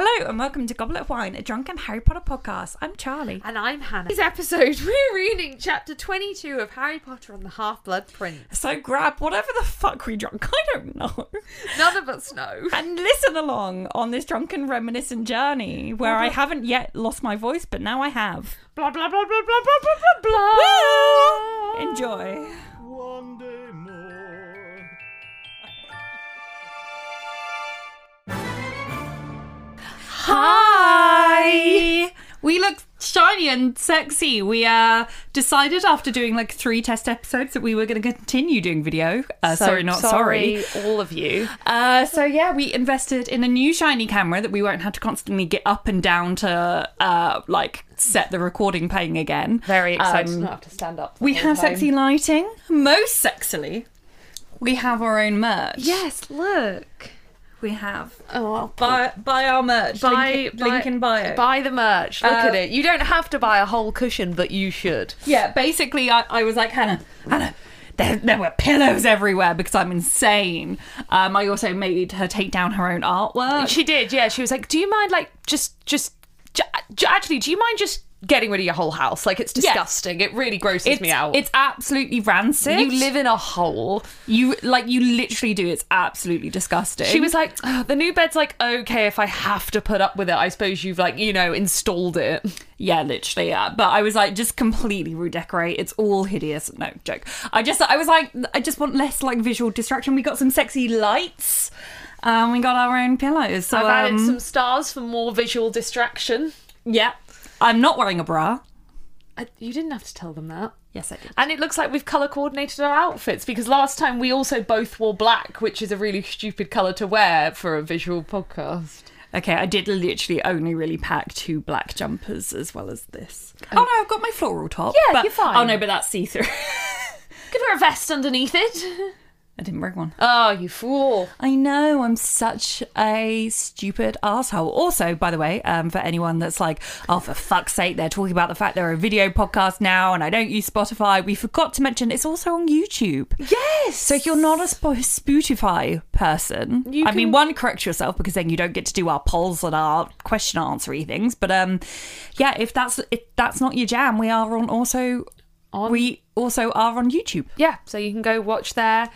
Hello and welcome to Goblet of Wine, a drunken Harry Potter podcast. I'm Charlie. And I'm Hannah. This episode, we're reading chapter 22 of Harry Potter and the Half Blood Prince. So grab whatever the fuck we drunk, I don't know, None of us know. and listen along on this drunken reminiscent journey where I haven't yet lost my voice, but now I have. Blah, blah, blah, blah, blah, blah, blah, blah, blah. Enjoy. One Hi. We look shiny and sexy. We uh decided after doing like three test episodes that we were going to continue doing video. Uh, So sorry, not sorry. all of you. Uh, so yeah, we invested in a new shiny camera that we won't have to constantly get up and down to uh like set the recording playing again. Very excited Um, not have to stand up. the We whole have time. sexy lighting. Most sexily, we have our own merch. Yes, look. We have. Oh, well, Buy buy our merch. buy, link, link in bio. Buy the merch. Look Uh, at it. You don't have to buy a whole cushion, but you should. Yeah, basically, I, I was like, Hannah, Hannah, there, there were pillows everywhere because I'm insane. Um, I also made her take down her own artwork. She did, yeah. She was like, "Do you mind, like, just, just, j- actually, do you mind just getting rid of your whole house? Like, it's disgusting. It really grosses it's, me out. it's absolutely rancid. you live in a hole." you like you literally do. It's absolutely disgusting. She was like, "Oh, "The new bed's like okay if I have to put up with it. I suppose you've like, you know, installed it." yeah, literally, yeah. But I was like, just completely redecorate. It's all hideous. No joke. I just, I was like, I just want less like visual distraction. We got some sexy lights. Um, we got our own pillows. So I've added um, some stars for more visual distraction. yeah. I'm not wearing a bra. I, you didn't have to tell them that. Yes, I did. And it looks like we've colour coordinated our outfits because last time we also both wore black, which is a really stupid colour to wear for a visual podcast. Okay, I did literally only really pack two black jumpers as well as this. Oh, oh no, I've got my floral top. Yeah, but- you're fine. Oh no, but that's see through. Could wear a vest underneath it. I didn't bring one. Oh, you fool. I know, I'm such a stupid asshole. Also, by the way, um, for anyone that's like, oh, for fuck's sake, they're talking about the fact they're a video podcast now and I don't use Spotify. We forgot to mention it's also on YouTube. Yes. So if you're not a Sp- Spotify person, You I mean, one, correct yourself because then you don't get to do our polls and our question answery things. But um, yeah, if that's if that's not your jam, we are on also On- we also are on YouTube. yeah, so you can go watch there.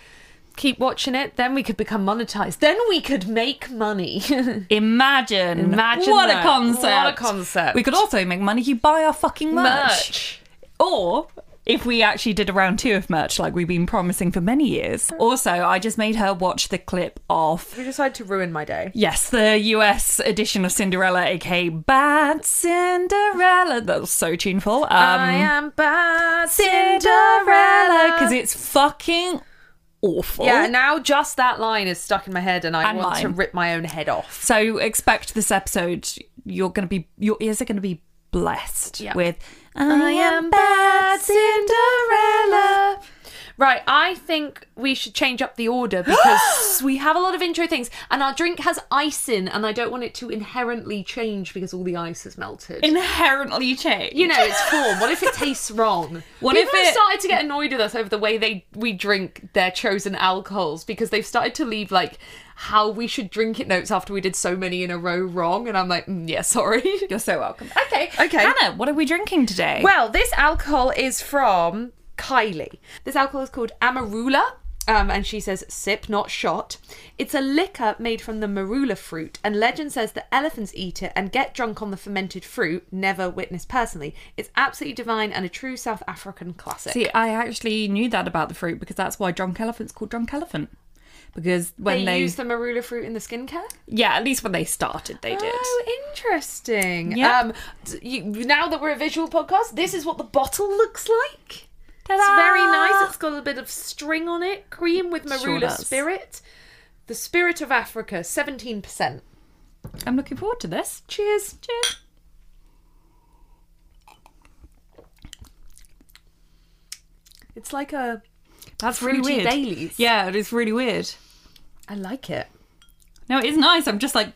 Keep watching it, then we could become monetized. Then we could make money. Imagine, Imagine what a that. concept! What a concept. We could also make money. If you buy our fucking merch. Merch. or if we actually did a round two of merch like we've been promising for many years. Also, I just made her watch the clip of We decided to ruin my day. Yes, the US edition of Cinderella, aka Bad Cinderella. That was so tuneful. Um, I am bad Cinderella, because it's fucking awful. Yeah, now just that line is stuck in my head, and I And want to mine. rip my own head off. So expect this episode. You're gonna be your ears are gonna be blessed Yeah. with I am bad Cinderella. Right, I think we should change up the order because we have a lot of intro things, and our drink has ice in, and I don't want it to inherently change because all the ice has melted. Inherently change. you know, its form. What if it tastes wrong? What People if have started to get annoyed with us over the way they we drink their chosen alcohols because they've started to leave like how we should drink it notes after we did so many in a row wrong, and I'm like, mm, yeah, sorry. You're so welcome. Okay. Okay. Hannah, what are we drinking today? Well, this alcohol is from Kylie. This alcohol is called Amarula. Um, and she says, sip, not shot. It's a liquor made from the marula fruit, and legend says that elephants eat it and get drunk on the fermented fruit, never witnessed personally. It's absolutely divine and a true South African classic. See, I actually knew that about the fruit because that's why drunk elephant's called drunk elephant. Because when they, they, use the marula fruit in the skincare? yeah, at least when they started, they did. Oh, interesting. Yeah. Um, you, now that we're a visual podcast, this is what the bottle looks like. Ta-da! It's very nice. It's got a bit of string on it. Cream with marula does. spirit. The spirit of Africa, 17%. I'm looking forward to this. Cheers. Cheers. It's like a. That's really weird. Baileys. Yeah, it is really weird. I like it. No, it is nice. I'm just like,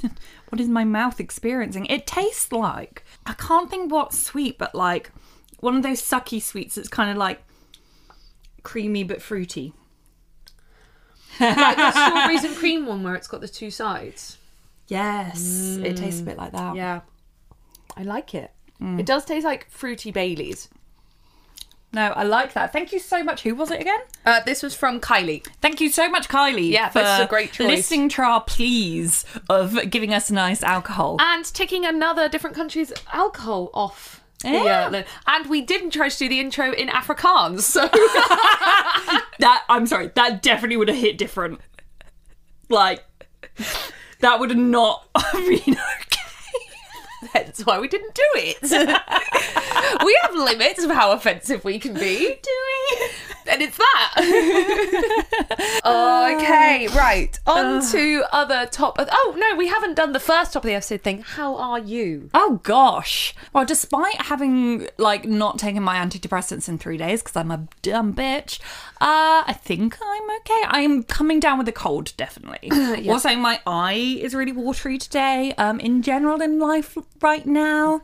what is my mouth experiencing? It tastes like I can't think what sweet, but like one of those sucky sweets that's kind of like creamy but fruity. Like the strawberries and cream one where it's got the two sides. Yes, it tastes a bit like that. Yeah. I like it. It does taste like fruity Baileys. No, I like that. Thank you so much. Who was it again? Uh, this was from Kylie. Thank you so much, Kylie. Yeah, for this is a great choice. Listening to our pleas of giving us nice alcohol. And ticking another different country's alcohol off. Yeah. uh, and we didn't try to do the intro in Afrikaans, so that I'm sorry, that definitely would have hit different. Like that would have not been okay. that's why we didn't do it. we have limits of how offensive we can be. Do we? And it's that. Okay, right. On to other top. Oh, no, we haven't done the first top of the episode thing. How are you? Oh gosh. Well, despite having like not taken my antidepressants in three days because I'm a dumb bitch, uh, I think I'm okay. I'm coming down with a cold, definitely. Also, my eye is really watery today. Um, in general in life right now,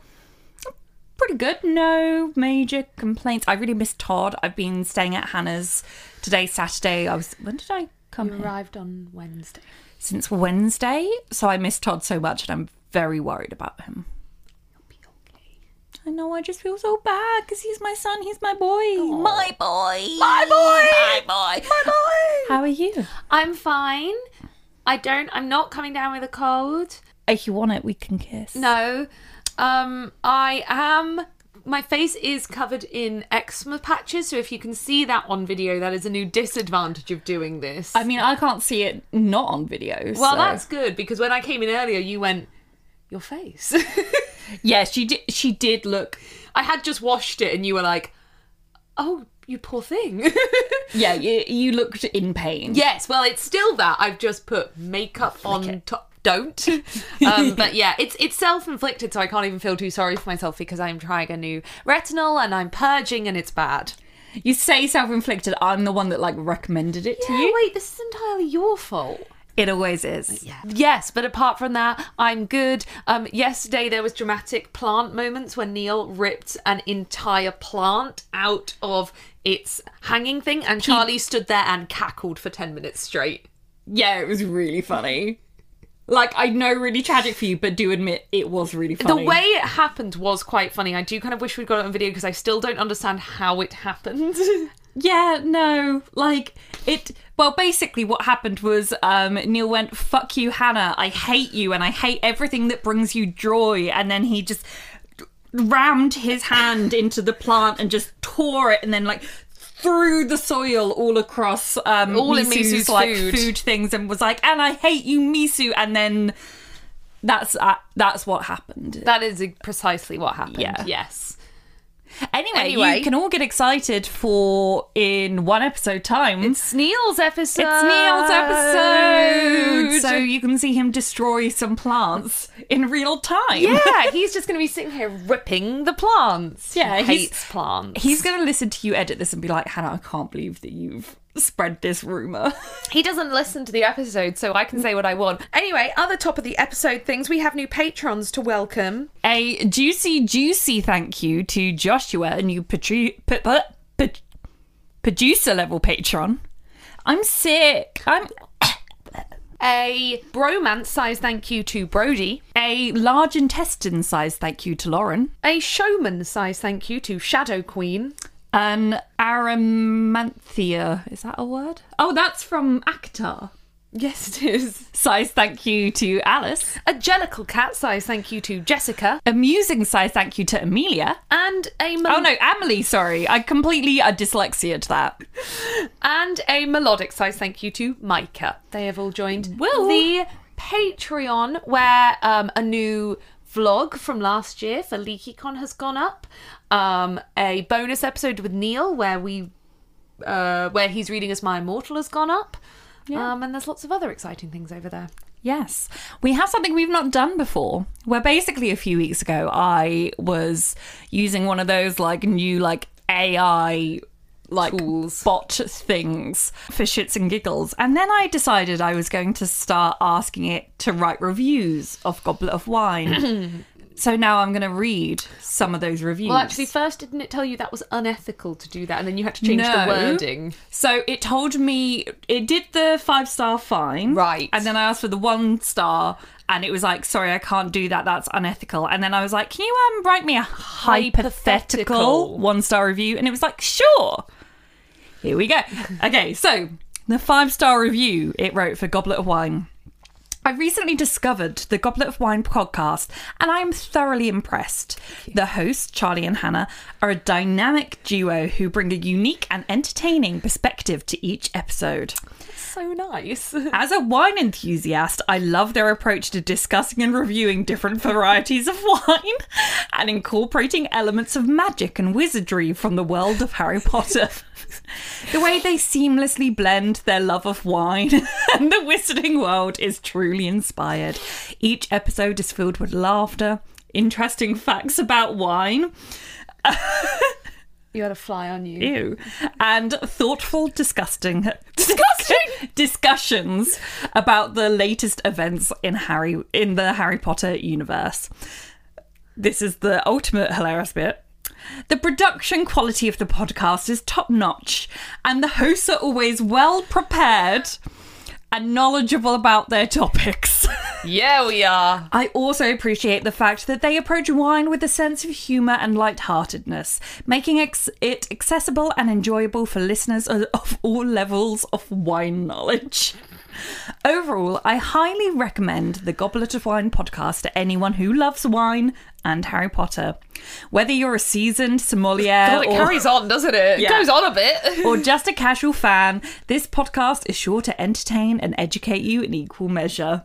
pretty good. No major complaints. I really miss Todd. I've been staying at Hannah's today, Saturday. I was when did I come You arrived on Wednesday. Since Wednesday, so I miss Todd so much, and I'm very worried about him. I know. I just feel so bad because he's my son. He's my boy. My boy. My boy. My boy. My boy. How are you? I'm fine. I don't. I'm not coming down with a cold. If you want it, we can kiss. No. Um, I am. My face is covered in eczema patches, so if you can see that on video, that is a new disadvantage of doing this. I mean, I can't see it not on video. well, so- that's good because when I came in earlier, you went, "Your face." yeah. She did. She did look. I had just washed it, and you were like, "Oh, you poor thing." Yeah, you, you looked in pain. yes. Well, it's still that. I've just put makeup on top. Don't. Um, but yeah, it's it's self inflicted, so I can't even feel too sorry for myself because I'm trying a new retinol and I'm purging, and it's bad. You say self-inflicted. I'm the one that like recommended it to you. wait, this is entirely your fault. It always is. Yes, but apart from that, I'm good. Um, yesterday there was dramatic plant moments when Neil ripped an entire plant out of its hanging thing, and Charlie stood there and cackled for ten minutes straight. Yeah, it was really funny. Like I know, really tragic for you, but do admit it was really funny. The way it happened was quite funny. I do kind of wish we'd got it on video because I still don't understand how it happened. Yeah, no, like it. Well, basically, what happened was um, Neil went, "Fuck you, Hannah. I hate you, and I hate everything that brings you joy." And then he just rammed his hand into the plant and just tore it, and then like threw the soil all across um, All in Misu's, Misu's like food. food things, and was like, "And I hate you, Misu." And then that's uh, that's what happened. that is precisely what happened. Yeah. Yes. Anyway, Anyway. you can all get excited for in one episode time. It's Neil's episode. It's Neil's episode, so you can see him destroy some plants in real time. yeah, he's just going to be sitting here ripping the plants. Yeah, he hates plants. He's going to listen to you edit this and be like, Hannah, I can't believe that you've spread this rumor. He doesn't listen to the episode, so I can say what I want. Anyway, other top of the episode things, we have new patrons to welcome. A juicy, juicy thank you to Joshua, a new patru- p- p- p- producer level patron. I'm sick. I'm A bromance size thank you to Brody. a large intestine size thank you to Lauren. A showman size thank you to Shadow Queen. An Aramanthia. Is that a word? Oh, that's from ACOTAR. Yes, it is. Size thank you to Alice. A jellicle cat size thank you to Jessica. Amusing size thank you to Amelia. And a mel- Oh no, Emily, sorry. I completely uh, dyslexia to that. and a melodic size thank you to Micah. They have all joined Woo. the Patreon where um, a new vlog from last year for LeakyCon has gone up. Um, a bonus episode with Neil where we uh, where he's reading us My Immortal has gone up. Um, and there's lots of other exciting things over there. Yes. We have something we've not done before. Where basically a few weeks ago I was using one of those like new like AI like Tools. bot things for shits and giggles. And then I decided I was going to start asking it to write reviews of Goblet of Wine. so now I'm going to read some of those reviews. Well, actually, first didn't it tell you that was unethical to do that, and then you had to change the wording? So it told me it did the five star fine, Right. And then I asked for the one star, and it was like, sorry, I can't do that. That's unethical. And then I was like, can you um write me a hypothetical Hypothetical. one star review? And it was like, sure. Here we go. Okay, so the five star review it wrote for Goblet of Wine. I recently discovered the Goblet of Wine podcast and I am thoroughly impressed. The hosts, Charlie and Hannah, are a dynamic duo who bring a unique and entertaining perspective to each episode. So nice. As a wine enthusiast, I love their approach to discussing and reviewing different varieties of wine and incorporating elements of magic and wizardry from the world of Harry Potter. the way they seamlessly blend their love of wine and the wizarding world is truly inspired. Each episode is filled with laughter, interesting facts about wine, You had a fly on you. Ew. And thoughtful, disgusting, disgusting discussions about the latest events in Harry in the Harry Potter universe. This is the ultimate hilarious bit. The production quality of the podcast is top notch, and the hosts are always well prepared and knowledgeable about their topics. Yeah, we are. I also appreciate the fact that they approach wine with a sense of humour and lightheartedness, making ex- it accessible and enjoyable for listeners of of all levels of wine knowledge. Overall, I highly recommend the Goblet of Wine podcast to anyone who loves wine and Harry Potter. Whether you're a seasoned sommelier God, it or, carries on, doesn't it? Yeah. It goes on a bit. or just a casual fan, this podcast is sure to entertain and educate you in equal measure.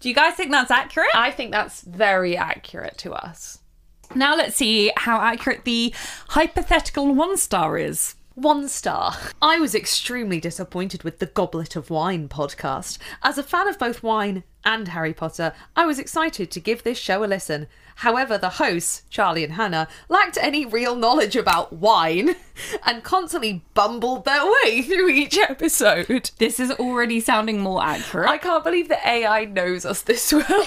Do you guys think that's accurate? I think that's very accurate to us. Now let's see how accurate the hypothetical one star is. One star. I was extremely disappointed with the Goblet of Wine podcast. As a fan of both wine and Harry Potter, I was excited to give this show a listen. However, the hosts, Charlie and Hannah, lacked any real knowledge about wine and constantly bumbled their way through each episode. This is already sounding more accurate. I can't believe the AI knows us this well.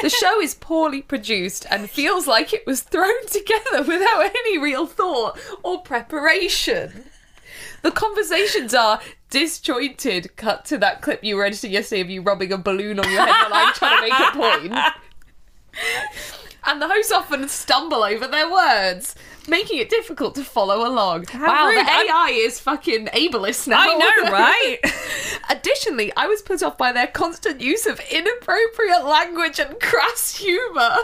the show is poorly produced and feels like it was thrown together without any real thought or preparation. The conversations are disjointed. Cut to that clip you were editing yesterday of you rubbing a balloon on your head while I'm trying to make a point. And the hosts often stumble over their words, making it difficult to follow along. wow, rude. the I'm- AI is fucking ableist now. I know, right? Additionally, I was put off by their constant use of inappropriate language and crass humour.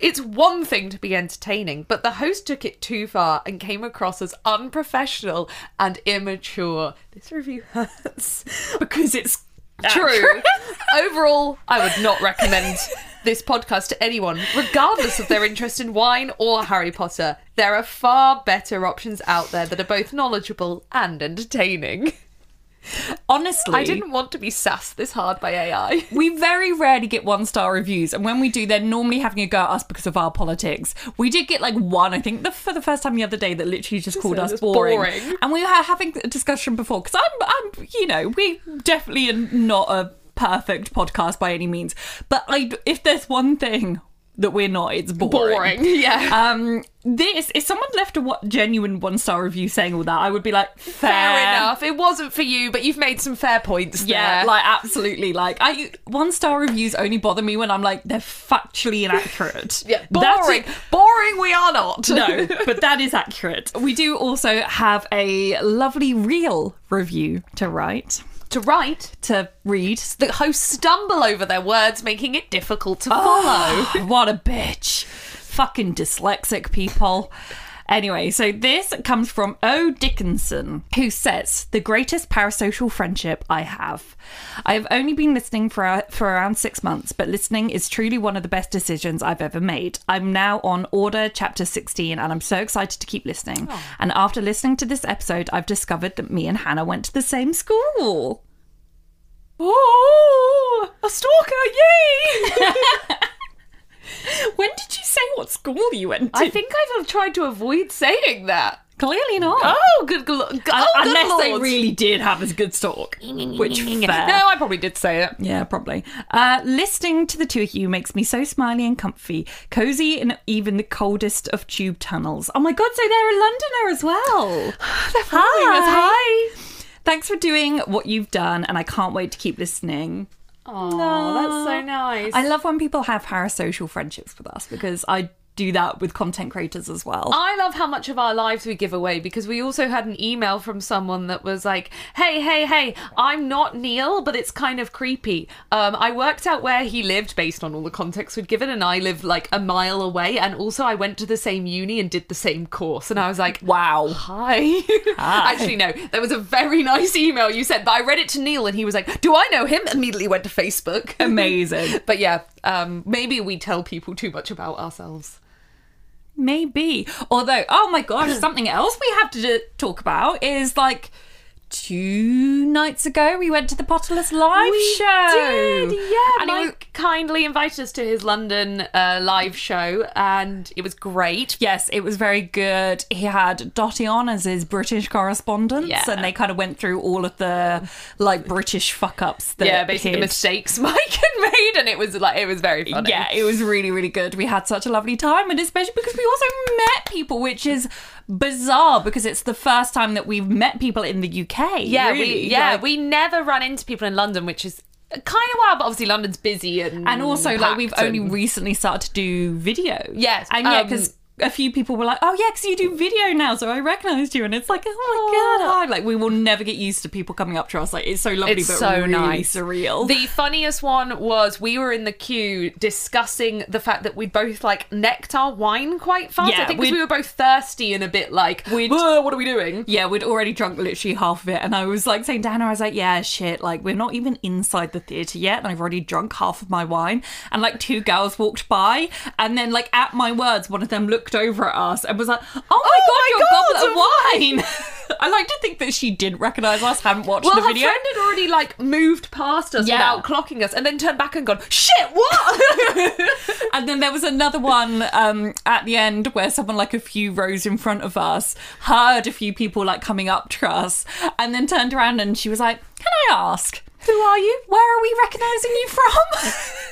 It's one thing to be entertaining, but the host took it too far and came across as unprofessional and immature. This review hurts because it's true. Overall, I would not recommend this podcast to anyone, regardless of their interest in wine or Harry Potter. There are far better options out there that are both knowledgeable and entertaining. Honestly, I didn't want to be sassed this hard by AI. We very rarely get one star reviews, and when we do, they're normally having a go at us because of our politics. We did get like one, I think, the, for the first time the other day that literally just called us boring. boring. And we were having a discussion before because I'm, I'm, you know, we definitely are not a perfect podcast by any means, but I, if there's one thing that we're not, it's boring. boring. yeah. Um, this if someone left a what, genuine one star review saying all that, I would be like, fair, Fair enough. It wasn't for you, but you've made some fair points Yeah, there. like absolutely. Like I one star reviews only bother me when I'm like they're factually inaccurate. yeah, boring. Boring we are not. No, but that is accurate. We do also have a lovely real review to write, to write, to read. the hosts stumble over their words, making it difficult to follow. Ah, what a bitch. Fucking dyslexic people. Anyway, so this comes from O. Dickinson, who says, The greatest parasocial friendship I have. I have only been listening for, uh, for around six months, but listening is truly one of the best decisions I've ever made. I'm now on Order Chapter 16, and I'm so excited to keep listening. Oh. And after listening to this episode, I've discovered that me and Hannah went to the same school. Oh, a stalker! Yay! When did you say what school you went to? I think I've tried to avoid saying that. Clearly not. Oh, good, oh, good Unless they really did have a good stalk. Which fair. No, I probably did say it. Yeah, probably. Uh, listening to the two of you makes me so smiley and comfy, cozy in even the coldest of tube tunnels. Oh my god, so they're a Londoner as well. Hi. Hi. Thanks for doing what you've done, and I can't wait to keep listening. Oh, that's so nice. I love when people have parasocial friendships with us because I do that with content creators as well. I love how much of our lives we give away because we also had an email from someone that was like, "Hey, hey, hey, I'm not Neil, but it's kind of creepy. Um, I worked out where he lived based on all the context we'd given, and I live like a mile away, and also I went to the same uni and did the same course, and I was like, wow. Hi. Actually, no. There was a very nice email you sent, but I read it to Neil and he was like, Do I know him? Immediately went to Facebook. Amazing. but yeah, um, maybe we tell people too much about ourselves. Maybe. Although, oh my gosh, something else we have to talk about is like two nights ago we went to the Potterless live We show. did, yeah. And Mike kindly invited us to his London uh, live show, and it was great. Yes, it was very good. He had Dottie on as his British correspondent, Yeah. and they kind of went through all of the like British fuck ups that yeah, basically the mistakes Mike had made, and it was like it was very funny. Yeah, it was really, really good. We had such a lovely time, and especially because we also met people, which is bizarre because it's the first time that we've met people in the UK. yeah, really. we yeah Like- we never run into people in London, which is kind of wild. But obviously London's busy and and also like we've only recently started to do video. Yes, and yeah, um, because. A few people were like, "Oh yeah, because you do video now, so I recognised you," and it's like, "Oh my god!" hi." Like we will never get used to people coming up to us. Like it's so lovely, It's but so really nice. surreal. The funniest one was we were in the queue discussing the fact that we both like necked our wine quite fast. Yeah, I think 'cause we'd- we were both thirsty and a bit like, We'd- "Whoa, what are we doing? Yeah, we'd already drunk literally half of it, and I was like saying to Hannah, I was like, "Yeah, shit, like we're not even inside the theatre yet, and I've already drunk half of my wine." And like two girls walked by, and then like at my words, one of them looked over at us and was like, "Oh my god, my your God, goblet of wine!" I like to think that she didn't recognise us, hadn't watched Well, the her video. friend had already like moved past us Yeah. without clocking us, and then turned back and gone, "Shit, what?" And then there was another one um, at the end where someone like a few rows in front of us heard a few people like coming up to us, and then turned around and she was like, "Can I ask who are you? Where are we recognising you from?"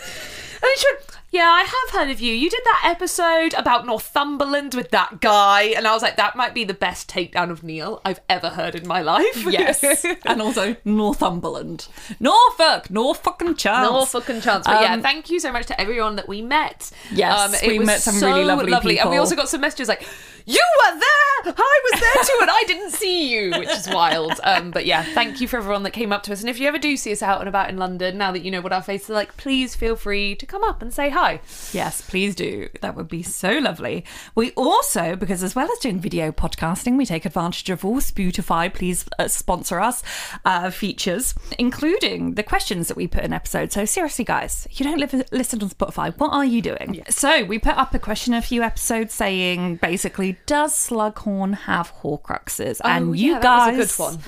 And then she went, Yeah, I have heard of you. You did that episode about Northumberland with that guy. And I was like, That might be the best takedown of Neil I've ever heard in my life. yes, and also Northumberland, Norfolk, no fucking chance. No fucking chance. But yeah, Um, thank you so much to everyone that we met. Um, Yes, we was met some really lovely lovely people. And we also got some messages like, You were there! I was there too, and I didn't see you, which is wild. Um, but yeah, thank you for everyone that came up to us. And if you ever do see us out and about in London, now that you know what our faces are like, please feel free to come up and say hi. Yes, please do. That would be so lovely. We also, because as well as doing video podcasting, we take advantage of all Spotify, please uh, sponsor us, uh, features, including the questions that we put in episodes. So seriously, guys, you don't live, listen on Spotify. What are you doing? So we put up a question a few episodes saying basically, does Slughorn have Horcruxes? Oh, and you Oh, yeah, that was a guys, good one.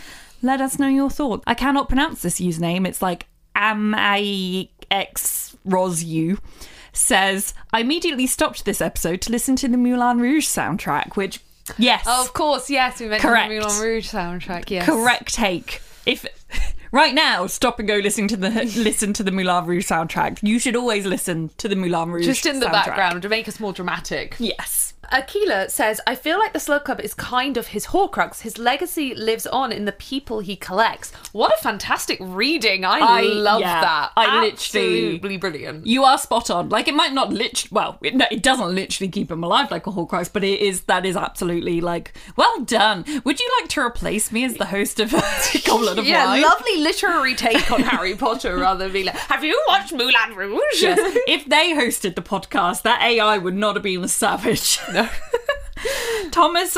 let us know your thoughts. I cannot pronounce this username. It's like AMAX Rosu says, I immediately stopped this episode to listen to the Moulin Rouge soundtrack, which, yes, oh, Of course, yes, we mentioned Correct. the Moulin Rouge soundtrack. Yes, correct take. If right now, stop and go listen to the listen to the Moulin Rouge soundtrack. You should always listen to the Moulin Rouge Just in the soundtrack. background to make us more dramatic. Yes. Akila says, I feel like the Slug Club is kind of his Horcrux. His legacy lives on in the people he collects. What a fantastic reading. I, I- love yeah, that. I literally- Absolutely brilliant. You are spot on. Like it might not literally, Well, it, no, it doesn't literally keep him alive like a Horcrux, but it is. That is absolutely like well done. Would you like to replace me as the host of Goblet of Yeah, Wine? lovely literary take on Harry Potter rather than being like, have you watched Moulin Rouge? Yes. if they hosted the podcast, that AI would not have been as savage. Thomas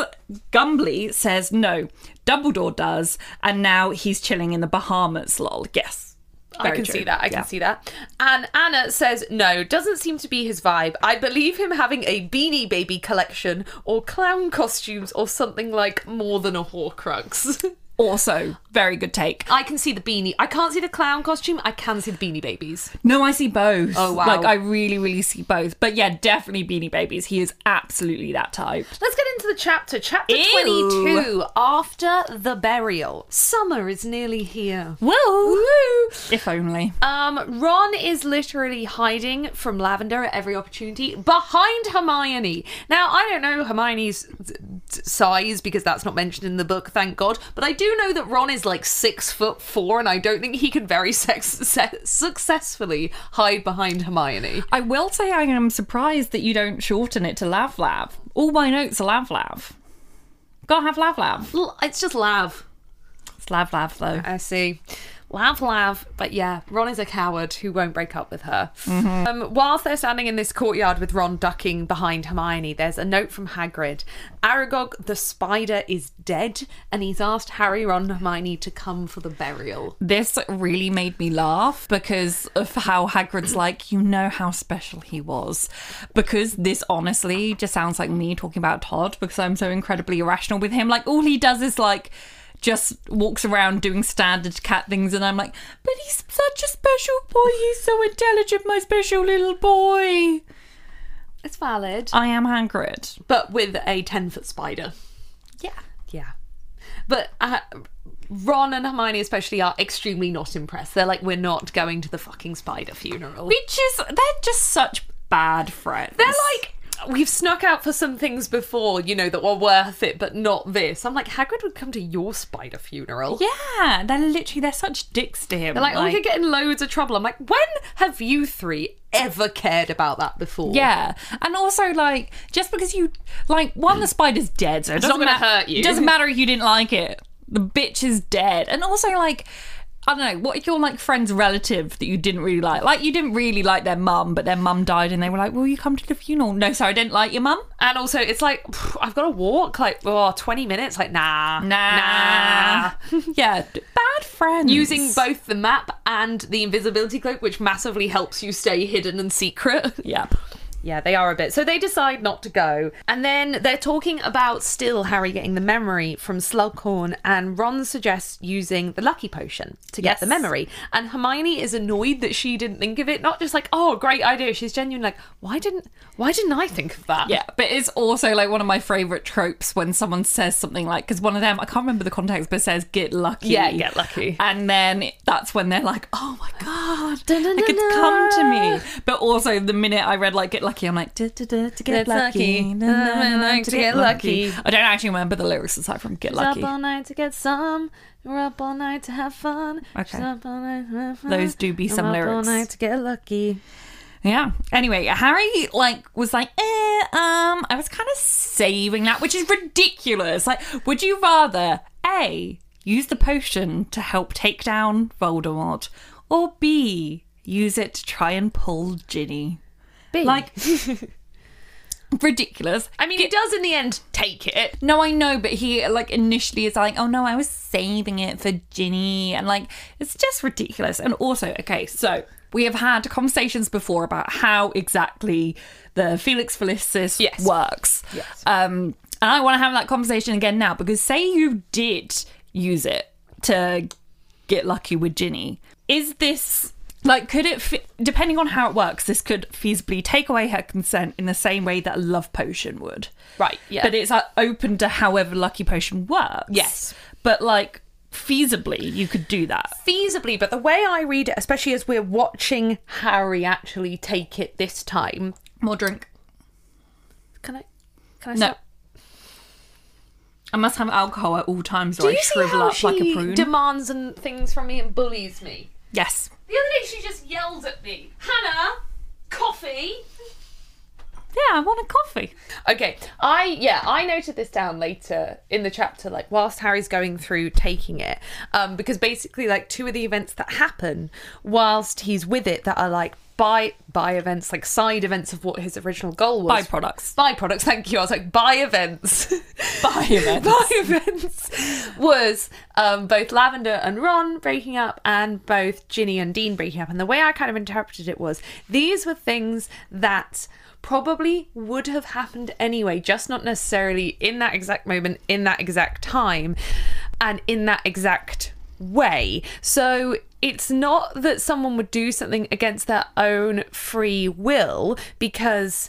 Gumbly says no. Dumbledore does, and now he's chilling in the Bahamas. Lol. Yes. I can true. see that. I Yeah. can see that. And Anna says no, doesn't seem to be his vibe. I believe him having a beanie baby collection or clown costumes or something like more than a Horcrux. Also, very good take. I can see the beanie. I can't see the clown costume. I can see the beanie babies. No, I see both. Oh, wow. Like I really, really see both. But yeah, definitely Beanie Babies. He is absolutely that type. Let's get into the chapter. Chapter Ew. 22 After the Burial. Summer is nearly here. Woo! If only. Um, Ron is literally hiding from Lavender at every opportunity behind Hermione. Now, I don't know Hermione's size because that's not mentioned in the book, thank God. But I do know that Ron is like six foot four, and I don't think he can very sex- se- successfully hide behind Hermione. I will say I am surprised that you don't shorten it to Lav Lav. All my notes are Lav Lav. Gotta have Lav Lav. L- It's just Lav. It's Lav Lav though. I see. Lav, lav. But yeah, Ron is a coward who won't break up with her. Um, whilst they're standing in this courtyard with Ron ducking behind Hermione, there's a note from Hagrid. Aragog the spider is dead, and he's asked Harry, Ron, and Hermione to come for the burial. This really made me laugh because of how Hagrid's like, you know how special he was. Because this honestly just sounds like me talking about Todd because I'm so incredibly irrational with him. Like, all he does is like, just walks around doing standard cat things, and I'm like, but he's such a special boy. He's so intelligent, my special little boy. It's valid. I am Hagrid. but with a 10 foot spider. Yeah. Yeah. But uh, Ron and Hermione, especially, are extremely not impressed. They're like, we're not going to the fucking spider funeral. Which is, they're just such bad friends. They're like, we've snuck out for some things before, you know, that were worth it, but not this. I'm like, Hagrid would come to your spider funeral. yeah, they're literally, they're such dicks to him. They're like, oh, we could get in loads of trouble. I'm like, when have you three ever cared about that before? Yeah, and also like just because you like one, the spider's dead, so it not gonna ma- hurt you. It doesn't matter if you didn't like it. The bitch is dead, and also like. I don't know, what if your like friend's relative that you didn't really like? Like you didn't really like their mum, but their mum died and they were like, Will you come to the funeral? No, sorry, I didn't like your mum. And also, it's like, I've got to walk like, oh, 20 minutes. Like, nah. Nah. Nah. yeah, bad friends. Using both the map and the invisibility cloak, which massively helps you stay hidden and secret. Yep. Yeah, they are a bit. So they decide not to go. And then they're talking about still Harry getting the memory from Slughorn, and Ron suggests using the lucky potion to get Yes. the memory. And Hermione is annoyed that she didn't think of it. Not just like, oh, great idea. She's genuinely like, why didn't why didn't I think of that? Yeah, but it's also like one of my favorite tropes when someone says something like, because one of them, I can't remember the context, but says "get lucky." Yeah, get lucky. and then that's when they're like, "Oh my god, like it's come to me." But also, the minute I read like "get lucky," I'm like, "Da, da, da, "to get lucky, lucky. to get lucky." lucky. I don't actually remember the lyrics aside from "get lucky." up all night to get some. We're up all night to have fun. Okay. She's up all night to have fun. Those do be some up all lyrics. night to get lucky. Yeah. Anyway, Harry like was like, eh, um, I was kind of saving that, which is ridiculous. Like, would you rather A use the potion to help take down Voldemort, or B use it to try and pull Ginny? B. Like ridiculous. I mean, he does in the end take it. No, I know, but he like initially is like, oh no, I was saving it for Ginny, and like it's just ridiculous. And also, okay, so we have had conversations before about how exactly the Felix Felicis Yes. works. Yes. Um, and I want to have that conversation again now because say you did use it to get lucky with Ginny, is this like could it fi- depending on how it works this could feasibly take away her consent in the same way that a love potion would Right, yeah. but it's like, open to however lucky potion works Yes. but like feasibly you could do that feasibly, but the way I read it, especially as we're watching Harry actually take it this time. more drink Can I? Can I? no stop? I must have alcohol at all times or Do I shrivel up like a prune. demands and things from me and bullies me? yes. The other day, she just yelled at me, Hannah, coffee. Yeah, I want a coffee. Okay, I yeah, I noted this down later in the chapter, like whilst Harry's going through taking it, um, because basically like two of the events that happen whilst he's with it that are like by by events, like side events of what his original goal was. Byproducts. Byproducts. Thank you. I was like by events. By events. by events was um, both Lavender and Ron breaking up and both Ginny and Dean breaking up. And the way I kind of interpreted it was these were things that probably would have happened anyway, just not necessarily in that exact moment, in that exact time, and in that exact way. So it's not that someone would do something against their own free will because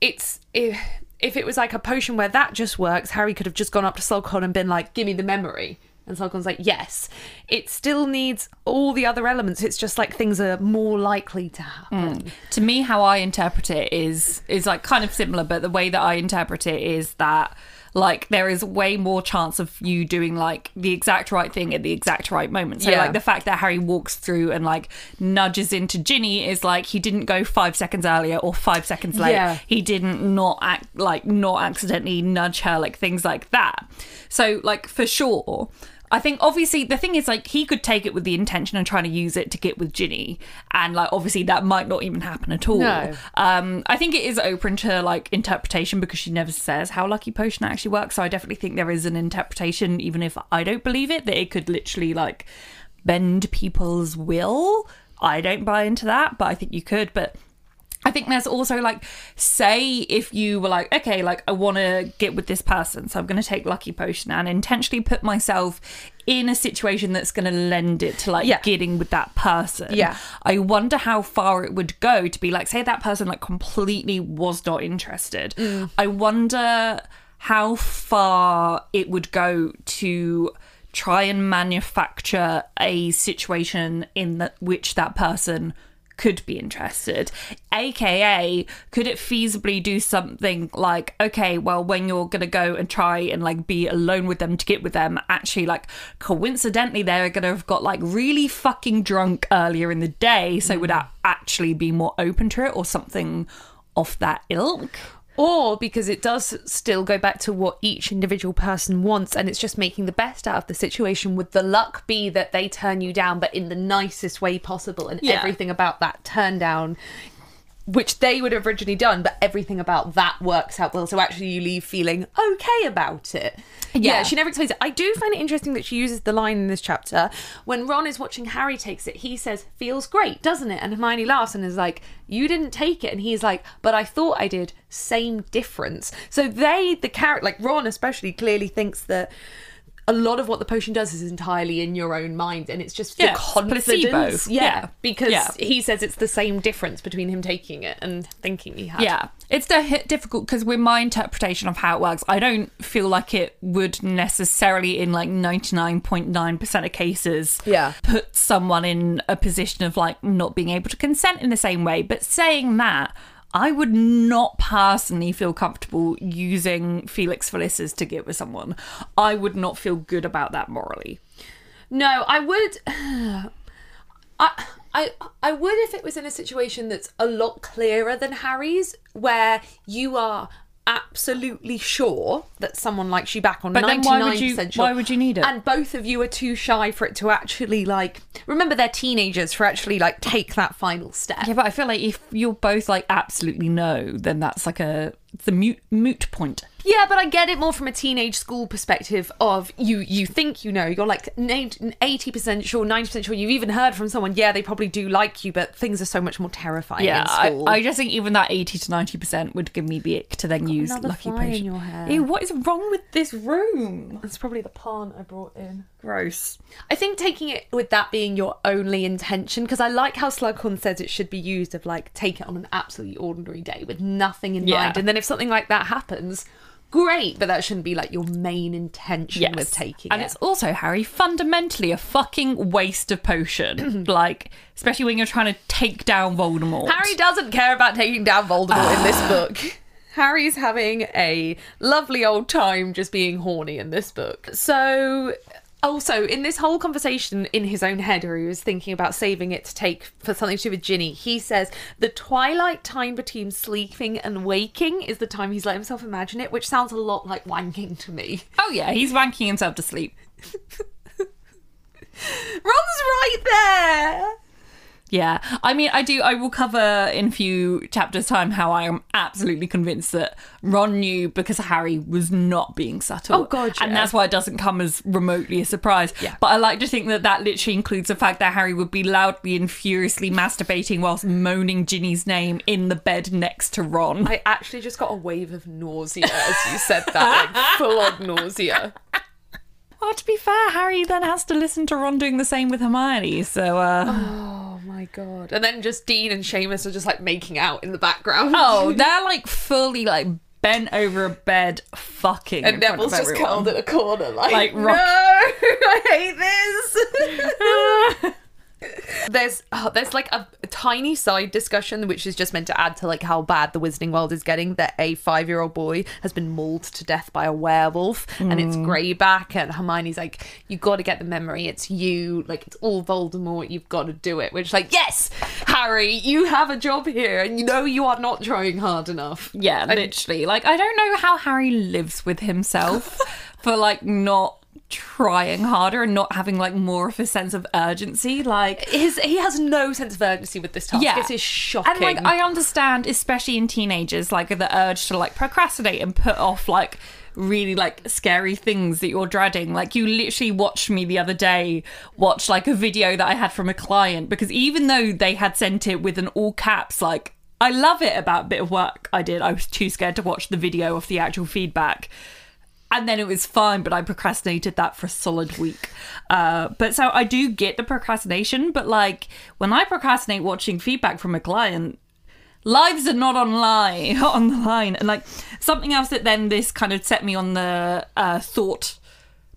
it's if, if it was like a potion where that just works, Harry could have just gone up to Slughorn and been like, "Give me the memory." And Slughorn's like, "Yes." It still needs all the other elements. It's just like things are more likely to happen. Mm. to me how i interpret it is is like kind of similar but the way that i interpret it is that like there is way more chance of you doing like the exact right thing at the exact right moment. So Yeah. like the fact that Harry walks through and like nudges into Ginny is like he didn't go five seconds earlier or five seconds late. Yeah. He didn't not act like not accidentally nudge her, like things like that. So like for sure. I think obviously the thing is like he could take it with the intention of trying to use it to get with Ginny, and like obviously that might not even happen at all. No. Um, I think it is open to like interpretation because she never says how Lucky Potion actually works. So I definitely think there is an interpretation, even if I don't believe it, that it could literally like bend people's will. I don't buy into that, but I think you could. But I think there's also like, say if you were like, okay, like I want to get with this person, so I'm going to take Lucky Potion and intentionally put myself in a situation that's going to lend it to like Yeah. getting with that person. Yeah. I wonder how far it would go to be like, say that person like completely was not interested. Mm. I wonder how far it would go to try and manufacture a situation in the, which that person could be interested. Aka could it feasibly do something like okay well when you're gonna go and try and like be alone with them to get with them actually like coincidentally they're gonna have got like really fucking drunk earlier in the day so would mm. that actually be more open to it or something of that ilk or because it does still go back to what each individual person wants and it's just making the best out of the situation would the luck be that they turn you down but in the nicest way possible and Yeah. everything about that turn down which they would have originally done but everything about that works out well. So actually you leave feeling okay about it. Yeah, Yeah. she never explains it. I do find it interesting that she uses the line in this chapter when ron is watching harry takes it he says feels great doesn't it? And hermione laughs and is like you didn't take it. And he's like but i thought i did. Same difference. So they the character like ron especially clearly thinks that a lot of what the potion does is entirely in your own mind and it's just Yeah, the confidence placebo. yeah, Yeah. because Yeah. he says it's the same difference between him taking it and thinking he had Yeah, it's di- difficult because with my interpretation of how it works, I don't feel like it would necessarily, in like ninety nine point nine percent of cases, Yeah. put someone in a position of like not being able to consent in the same way. But saying that. I would not personally feel comfortable using Felix Felicis to get with someone. I would not feel good about that morally. No, I would. I, I, I would if it was in a situation that's a lot clearer than Harry's, where you are absolutely sure that someone likes you back on But then ninety why would you- sure. why would you need it? And both of you are too shy for it to actually like. Remember, they're teenagers for actually like take that final step. Yeah, but I feel like if you're both like absolutely no, then that's like a the mute moot point. Yeah, but I get it more from a teenage school perspective of you you think you know, you're like 80% sure, 90% sure, you've even heard from someone, yeah, they probably do like you, but things are so much more terrifying Yeah, in I, school. I just think even that eighty to ninety percent would give me the ick to then use lucky fly in potion. your hair. Ew, what is wrong with this room? It's probably the plant I brought in. Gross. I think taking it with that being your only intention, because I like how Slughorn says it should be used of like take it on an absolutely ordinary day with nothing in Yeah. mind, and then if something like that happens, great, but that shouldn't be like your main intention with taking and it. it's also Harry fundamentally a fucking waste of potion. like, especially when you're trying to take down Voldemort. Harry doesn't care about taking down Voldemort in this book. Harry's having a lovely old time just being horny in this book. So, also, in this whole conversation in his own head, where he was thinking about saving it to take for something to do with Ginny, he says the twilight time between sleeping and waking is the time he's let himself imagine it, which sounds a lot like wanking to me. oh yeah, he's wanking himself to sleep. Ron's right there! Yeah, I mean, I do. I will cover in a few chapters' time how I am absolutely convinced that Ron knew because Harry was not being subtle. Oh, God, and that's why it doesn't come as remotely a surprise. Yeah. But I like to think that that literally includes the fact that Harry would be loudly and furiously masturbating whilst moaning Ginny's name in the bed next to Ron. I actually just got a wave of nausea as you said that, like full on nausea. Well, to be fair, Harry then has to listen to Ron doing the same with Hermione. So, uh, Oh my god. And then just Dean and Seamus are just like making out in the background. oh, they're like fully like bent over a bed, fucking. and Neville's just curled in a corner like, Like no, I hate this. There's oh, there's like a, tiny side discussion which is just meant to add to like how bad the Wizarding World is getting. That a five year old boy has been mauled to death by a werewolf, and it's mm. Greyback, and Hermione's like, "You got to get the memory. It's you. Like it's all Voldemort. You've got to do it." Which like, yes, Harry, you have a job here, and you know you are not trying hard enough. Yeah, literally. Like, I don't know how Harry lives with himself for like not trying harder and not having like more of a sense of urgency. Like, His he has no sense of urgency with this task. yeah, This is shocking. And like, I understand, especially in teenagers, like the urge to like procrastinate and put off like really like scary things that you're dreading. Like, you literally watched me the other day watch like a video that I had from a client because even though they had sent it with an all caps like. I love it about a bit of work I did. I was too scared to watch the video of the actual feedback and then it was fine but i procrastinated that for a solid week. Uh, but so i do get the procrastination but like when i procrastinate watching feedback from a client lives are not online on the line. And like something else that then this kind of set me on the uh, thought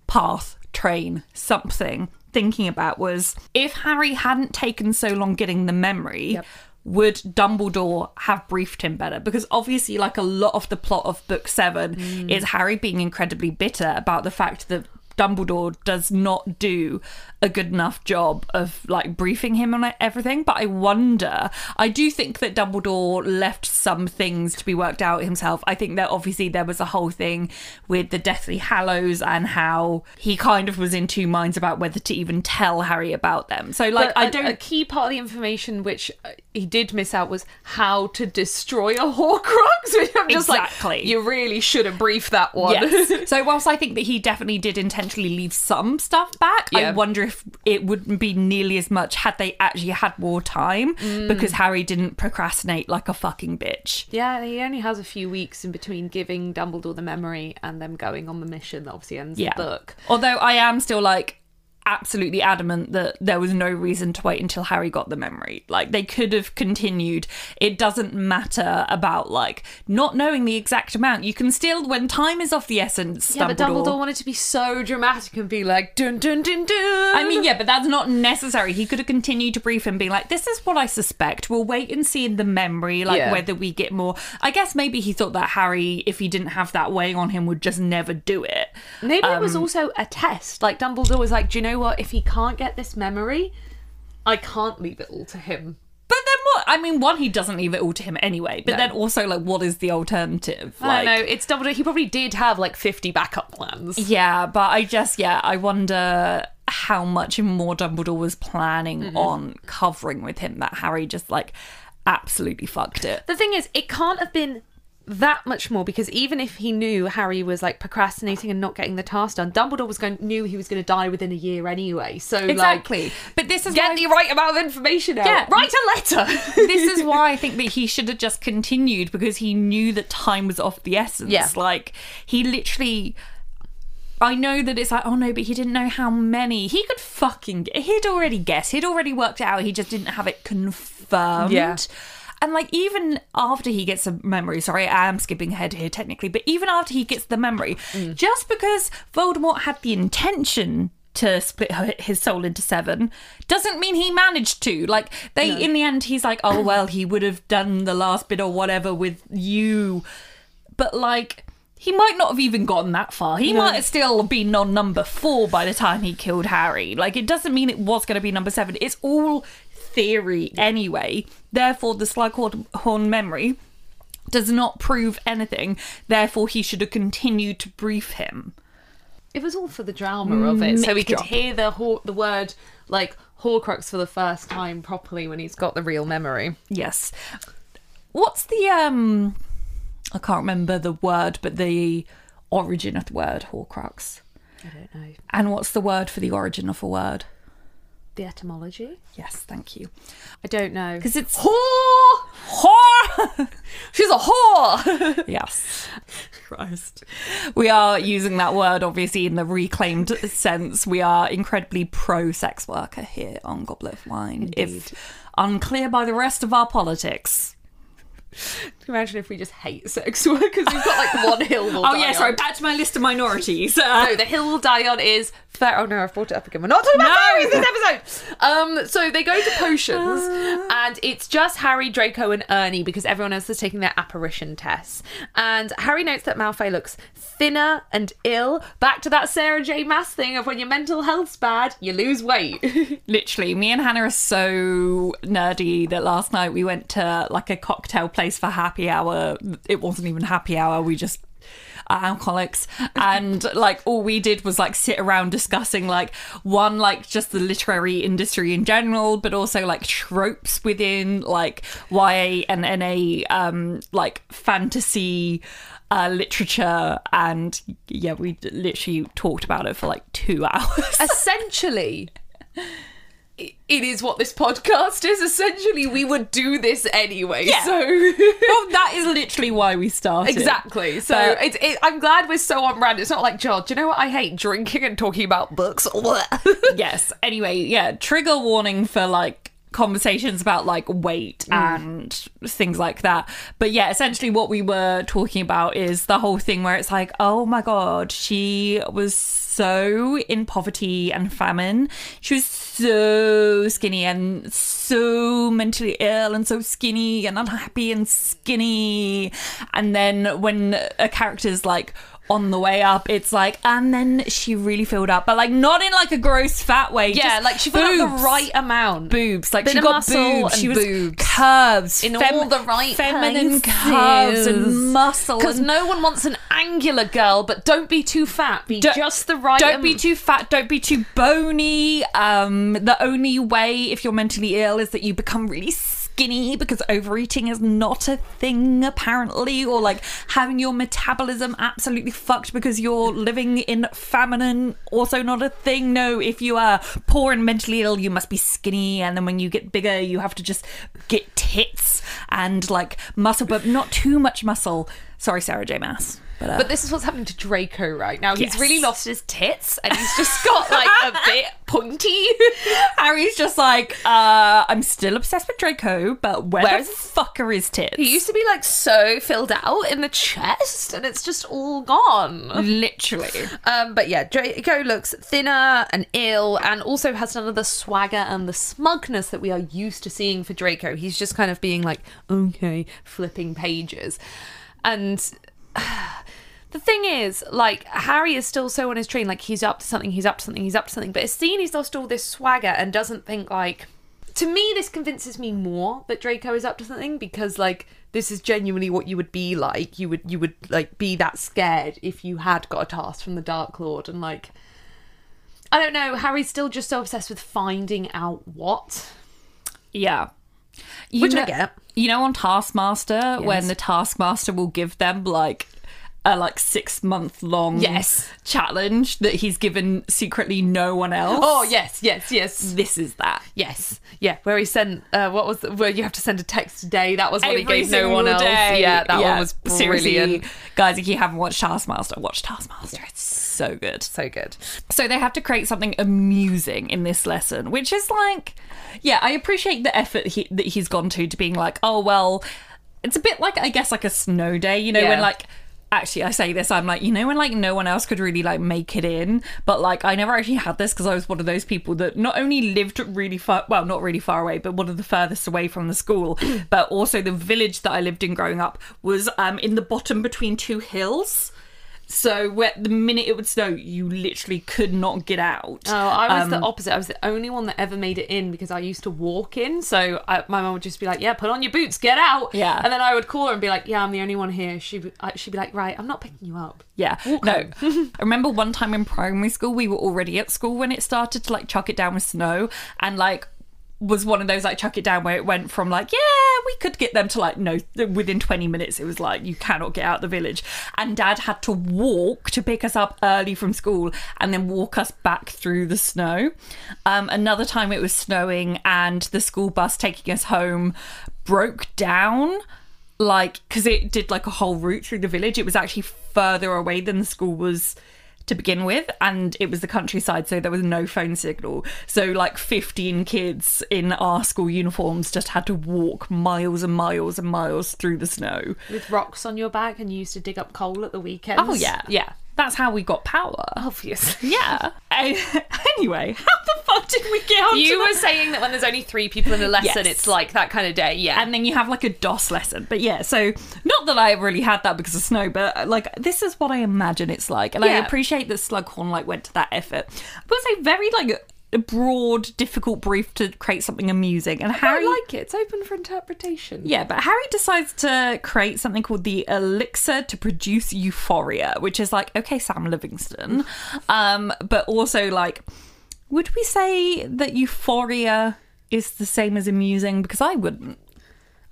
path train something thinking about was if harry hadn't taken so long getting the memory would dumbledore have briefed him better? Because obviously like a lot of the plot of book seven mm. is harry being incredibly bitter about the fact that Dumbledore does not do a good enough job of like briefing him on everything. But I wonder, I do think that Dumbledore left some things to be worked out himself. I think that obviously there was a whole thing with the Deathly Hallows and how he kind of was in two minds about whether to even tell Harry about them. So like, But I a- don't. A key part of the information which uh, he did miss out was how to destroy a Horcrux. Which I'm just Exactly. like, you really should have briefed that one. Yes. so whilst I think that he definitely did intentionally leave some stuff back, I wonder if it wouldn't be nearly as much had they actually had more time Mm. because Harry didn't procrastinate like a fucking bitch. yeah, he only has a few weeks in between giving Dumbledore the memory and them going on the mission that obviously ends Yeah. the book. Although I am still like absolutely adamant that there was no reason to wait until Harry got the memory. Like they could have continued. It doesn't matter about like not knowing the exact amount. You can still when time is of the essence, Yeah, but Dumbledore wanted to be so dramatic and be like, dun dun dun dun. I mean, yeah, but that's not necessary. He could have continued to brief him, being like, "This is what I suspect. We'll wait and see in the memory, like Yeah. whether we get more." I guess maybe he thought that Harry, if he didn't have that weighing on him, would just never do it. Maybe it um, was also a test. Like Dumbledore was like, do you know what? If he can't get this memory, I can't leave it all to him. But then what? I mean, one, he doesn't leave it all to him anyway. But then also, like, what is the alternative? I Like, don't know. It's Dumbledore. He probably did have like 50 backup plans. Yeah, but I just, yeah, I wonder how much more Dumbledore was planning mm-hmm. on covering with him that Harry just like absolutely fucked it. The thing is, it can't have been that much more because even if he knew Harry was like procrastinating and not getting the task done, Dumbledore was going knew he was going to die within a year anyway. So Exactly. but this is like, get why- the right amount of information out. Yeah. Write a letter. this is why I think that he should have just continued because he knew that time was of the essence. Yeah. Like he literally I know that it's like, oh no, but he didn't know how many. He could fucking he'd already guessed. He'd already worked it out. He just didn't have it confirmed. Yeah. And like even after he gets a memory, sorry, I am skipping ahead here technically, but even after he gets the memory, mm. just because Voldemort had the intention to split her- his soul into seven doesn't mean he managed to. Like they in the end he's like, "Oh well, he would have done the last bit or whatever with you." But like he might not have even gotten that far. He might have still been on number 4 by the time he killed Harry. Like it doesn't mean it was going to be number 7. It's all theory anyway. Therefore, the Slughorn memory does not prove anything. Therefore, he should have continued to brief him. It was all for the drama of it, so we Mic could drop. hear the hor- the word like Horcrux for the first time properly when he's got the real memory. Yes. What's the um I can't remember the word, but the origin of the word Horcrux. I don't know And what's the word for the origin of a word? The etymology. Yes, thank you. I don't know Because it's whore. whore. She's a whore. yes. Christ. We are using that word obviously in the reclaimed sense. We are incredibly pro sex worker here on Goblet of Wine. If unclear by the rest of our politics. Imagine if we just hate sex workers? We've got like one hill. We'll Oh yeah, on. sorry. Back to my list of minorities. Uh, No, the hill we'll die on is fair. Oh no, I've brought it up again. We're not talking about No. fairies this episode. Um, so they go to potions, and it's just Harry, Draco, and Ernie because everyone else is taking their apparition tests. And Harry notes that Malfoy looks thinner and ill. Back to that Sarah J. Maas thing of when your mental health's bad, you lose weight. Literally, me and Hannah are so nerdy that last night we went to like a cocktail place for happy hour. It wasn't even happy hour. We just are alcoholics and like all we did was like sit around discussing like one like just the literary industry in general but also like tropes within like YA and NA um like fantasy uh literature and yeah we literally talked about it for like 2 hours Essentially. It is what this podcast is. Essentially, we would do this anyway. Yeah. So well, that is literally why we started. Exactly. So But- it's, it, I'm glad we're so on brand. It's not like, George, you know what I hate? Drinking and talking about books. What Yes. Anyway, yeah, trigger warning for like conversations about like weight mm. and things like that. But yeah, essentially what we were talking about is the whole thing where it's like, oh my god, she was so in poverty and famine. She was so skinny and so mentally ill and so skinny and unhappy and skinny. And then when a character's like on the way up, it's like, and then she really filled up, but like not in like a gross fat way. yeah, just like she filled up the right amount. boobs. Like Bit she got muscle boobs. and She was boobs. curves In all the right feminine curves and muscle. Because and- no one wants an angular girl, but don't be too fat. Be Don't- just the right. Don't be too fat. Don't be too bony. Um, the only way if you're mentally ill is that you become really skinny because overeating is not a thing apparently, or like having your metabolism absolutely fucked because you're living in famine also not a thing. No, if you are poor and mentally ill, you must be skinny, and then when you get bigger, you have to just get tits and like muscle, but not too much muscle. Sorry, Sarah J. Maas. But, uh, But this is what's happening to Draco right now. He's Yes. really lost his tits, and he's just got like a bit pointy. Harry's just like, uh, I'm still obsessed with Draco, but where Where's- the fuck are his tits? He used to be like so filled out in the chest, and it's just all gone. literally. Um, but yeah, Draco looks thinner and ill, and also has none of the swagger and the smugness that we are used to seeing for Draco. He's just kind of being like, okay, flipping pages. And the thing is, like, Harry is still so on his train, like, he's up to something, he's up to something, he's up to something. But it's seen he's lost all this swagger and doesn't think, like, to me, this convinces me more that Draco is up to something because, like, this is genuinely what you would be like. You would, you would like be that scared if you had got a task from the Dark Lord, and like, I don't know. Harry's still just so obsessed with finding out what. Yeah. You Which I know, get. You know, on Taskmaster, when the Taskmaster will give them like a like six month long Yes. challenge that he's given secretly no one else. Oh yes, yes, yes, this is that. yes, yeah. Where he sent, uh, what was the, where you have to send a text a day? That was what he Every gave no one else. day. Yeah, that Yeah, one was seriously, brilliant. Guys, if you haven't watched Taskmaster, watch Taskmaster. It's so good. So good. So they have to create something amusing in this lesson, which is like, yeah, I appreciate the effort he, that he's gone to to being like, oh well, it's a bit like I guess like a snow day, you know, Yeah. when like. Actually, I say this. I'm like, you know, when like no one else could really like make it in, but like I never actually had this because I was one of those people that not only lived really far, well, not really far away, but one of the furthest away from the school, but also the village that I lived in growing up was um in the bottom between two hills. So where the minute it would snow, you literally could not get out. Oh, I was the Um, opposite. I was the only one that ever made it in because I used to walk in. So I, my mum would just be like, "Yeah, put on your boots, get out." Yeah. And then I would call her and be like, "Yeah, I'm the only one here." She she'd be like, "Right, I'm not picking you up." Yeah. No. I remember one time in primary school, we were already at school when it started to like chuck it down with snow and like was one of those like chuck it down where it went from like, yeah, we could get them to like, no, within 20 minutes, it was like, you cannot get out the village. And dad had to walk to pick us up early from school and then walk us back through the snow. Um, another time it was snowing and the school bus taking us home broke down like because it did like a whole route through the village it was actually further away than the school was to begin with, and it was the countryside, so there was no phone signal. So, like, 15 kids in our school uniforms just had to walk miles and miles and miles through the snow. With rocks on your back and you used to dig up coal at the weekends. Oh, yeah. Yeah. That's how we got power. Obviously. Yeah. I- anyway, how the fuck did we get on You were that? saying that when there's only three people in a lesson, Yes. it's like that kind of day. Yeah. and then you have like a DOS lesson. But yeah, so not that I really had that because of snow, but uh, like this is what I imagine it's like, and I appreciate that Slughorn like went to that effort. But it's a very like a broad, difficult brief to create something amusing, and I Harry. like it. It's open for interpretation. yeah, but Harry decides to create something called the elixir to produce euphoria, which is like, okay, Sam Livingston. Um, but also like, would we say that euphoria is the same as amusing? Because I wouldn't.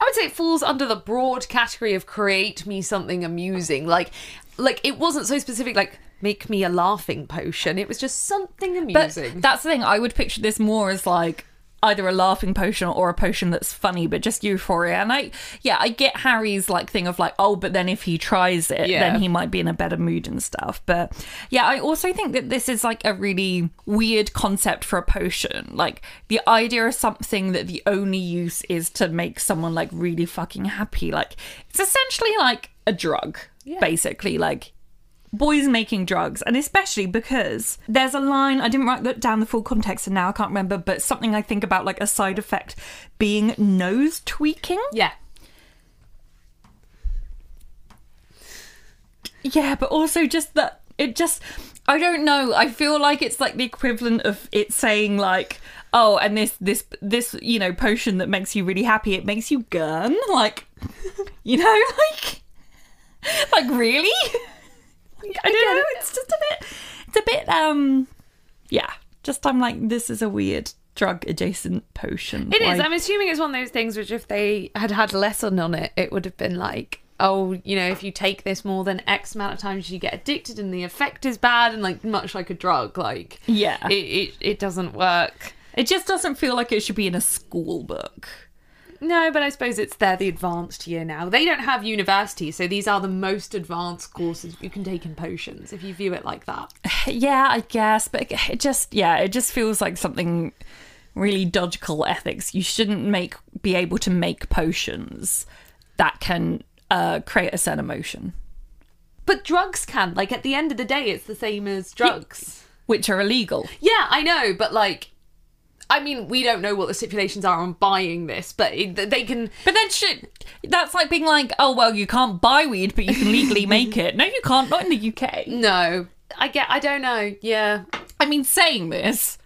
I would say it falls under the broad category of create me something amusing. Like, like it wasn't so specific. Like, make me a laughing potion. It was just something amusing. But that's the thing. I would picture this more as like either a laughing potion or a potion that's funny, but just euphoria. And I, yeah, I get Harry's like thing of like, oh, but then if he tries it, Yeah. then he might be in a better mood and stuff. But yeah, I also think that this is like a really weird concept for a potion. Like the idea of something that the only use is to make someone like really fucking happy. Like it's essentially like a drug, basically. Like boys making drugs and especially because there's a line i didn't write down the full context and now i can't remember but something i think about like a side effect being nose tweaking yeah. yeah but also just that it just i don't know i feel like it's like the equivalent of it saying like oh and this this this you know potion that makes you really happy it makes you gurn like you know like like really I don't know. It's just a bit. It's a bit. Um. Yeah. Just I'm like this is a weird drug adjacent potion. It is. Why- I'm assuming it's one of those things which, if they had had a lesson on it, it would have been like, oh, you know, if you take this more than X amount of times, you get addicted, and the effect is bad, and like much like a drug, like Yeah. it it, it doesn't work. It just doesn't feel like it should be in a school book. No, but I suppose it's they're the advanced year now. They don't have university, so these are the most advanced courses you can take in potions if you view it like that. Yeah, I guess, but it- just yeah, it just feels like something really dodgical ethics. You shouldn't make be able to make potions that can uh, create a certain emotion, But drugs can. Like at the end of the day, it's the same as drugs. which are illegal. Yeah, I know, but like, I mean, we don't know what the stipulations are on buying this, but it, they can. But then shit, that's like being like, oh well, you can't buy weed, but you can legally make it. No, you can't. Not in the UK. No, I get. I don't know. Yeah, I mean, saying this,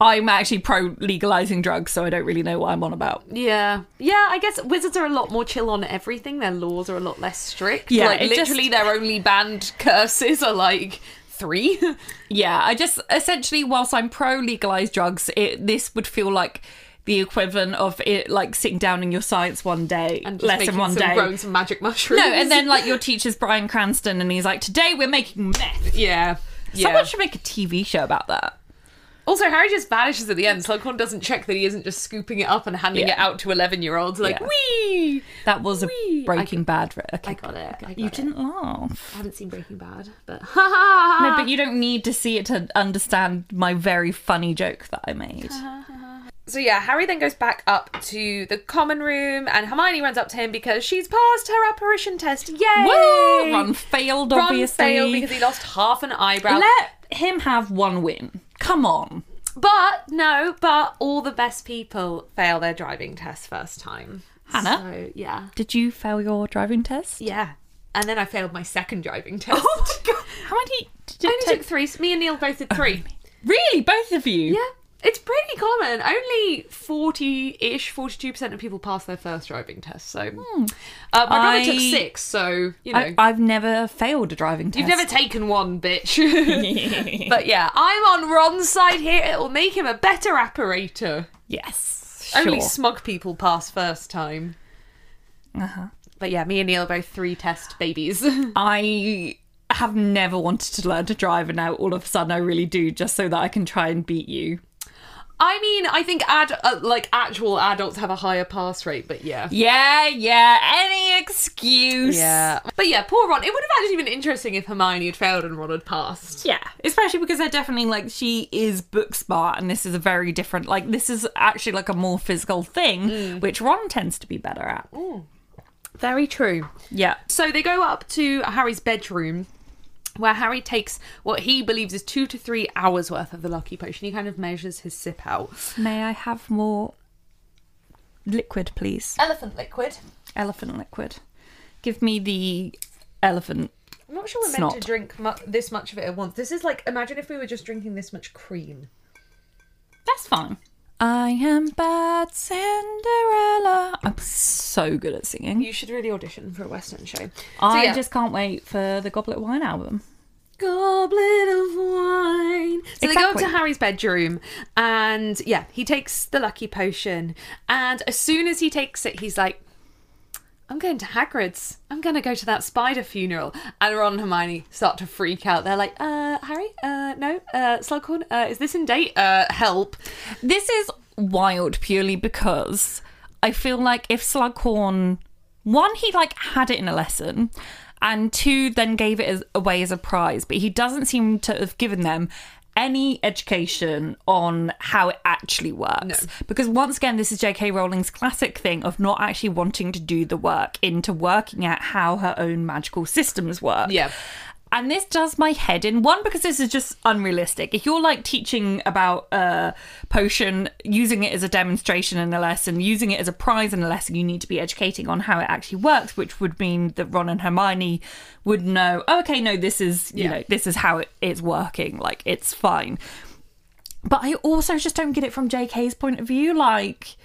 I'm actually pro legalizing drugs, so I don't really know what I'm on about. yeah, yeah. I guess wizards are a lot more chill on everything. Their laws are a lot less strict. Yeah, like it just- literally, their only banned curses are like three. Yeah, I just essentially, whilst I'm pro legalized drugs, it this would feel like the equivalent of it like sitting down in your science one day, and just lesson one some, day. growing some magic mushrooms. No, and then like your teacher's Bryan Cranston, and he's like, "Today we're making meth." yeah, yeah. Someone should make a TV show about that. Also, Harry just vanishes at the end. Slughorn doesn't check that he isn't just scooping it up and handing Yeah. it out to eleven-year-olds. Like, Yeah. wee. That was a Whee! Breaking Bad. Re- okay. I got it. I got You it. didn't laugh. I haven't seen Breaking Bad, but No, but you don't need to see it to understand my very funny joke that I made. So yeah, Harry then goes back up to the common room, and Hermione runs up to him because she's passed her apparition test. Yay! Woo! Ron failed, Ron obviously. failed because he lost half an eyebrow. Let him have one win. Come on. but no, but all the best people fail their driving test first time. Hannah? So yeah, Did you fail your driving test? yeah. And then I failed my second driving oh test. Oh my god. How many did I only take? took three. Me and Neil both did three. Really? Both of you? Yeah. It's pretty common. Only 40 ish, 42% of people pass their first driving test. So, uh, my brother took six, so, you know. I, I've never failed a driving test. You've never taken one, bitch. but yeah, I'm on Ron's side here. It'll make him a better apparator. yes. Only sure. smug people pass first time. Uh-huh. But yeah, me and Neil are both three test babies. I have never wanted to learn to drive, and now all of a sudden I really do, just so that I can try and beat you. I mean, I think ad- uh, like actual adults have a higher pass rate, but yeah. Yeah, yeah. Any excuse. Yeah. But yeah, poor Ron. It would have actually been interesting if Hermione had failed and Ron had passed. Yeah, especially because they're definitely like she is book smart, and this is a very different. Like this is actually like a more physical thing, which Ron tends to be better at. Very true. Yeah, So they go up to Harry's bedroom where Harry takes what he believes is two to three hours worth of the lucky potion. He kind of measures his sip out. may I have more liquid, please? Elephant liquid. Elephant liquid. Give me the elephant. I'm not sure we're Snot. meant to drink mu- this much of it at once. This is like, imagine if we were just drinking this much cream. That's fine. I am bad Cinderella. I'm so good at singing. You should really audition for a Western show. So, I yeah. just can't wait for the Goblet of Wine album. Goblet of wine. So they go up to Harry's bedroom, and yeah, he takes the lucky potion. And as soon as he takes it, he's like, I'm going to Hagrid's. I'm going to go to that spider funeral. And Ron and Hermione start to freak out. They're like, uh, Harry? Uh, no? Uh, Slughorn? Uh, is this in date? Uh, help. This is wild purely because I feel like if Slughorn, one, he like had it in a lesson, and two, then gave it as, away as a prize, but he doesn't seem to have given them any education on how it actually works. Because once again, this is J.K. Rowling's classic thing of not actually wanting to do the work into working out how her own magical systems work. Yeah. And this does my head in. One, because this is just unrealistic. If you're like teaching about a potion, using it as a demonstration in a lesson, using it as a prize in a lesson, you need to be educating on how it actually works, which would mean that Ron and Hermione would know, oh, okay, no, this is, you Yeah. know, this is how it is working. Like, it's fine. But I also just don't get it from JK's point of view. Like,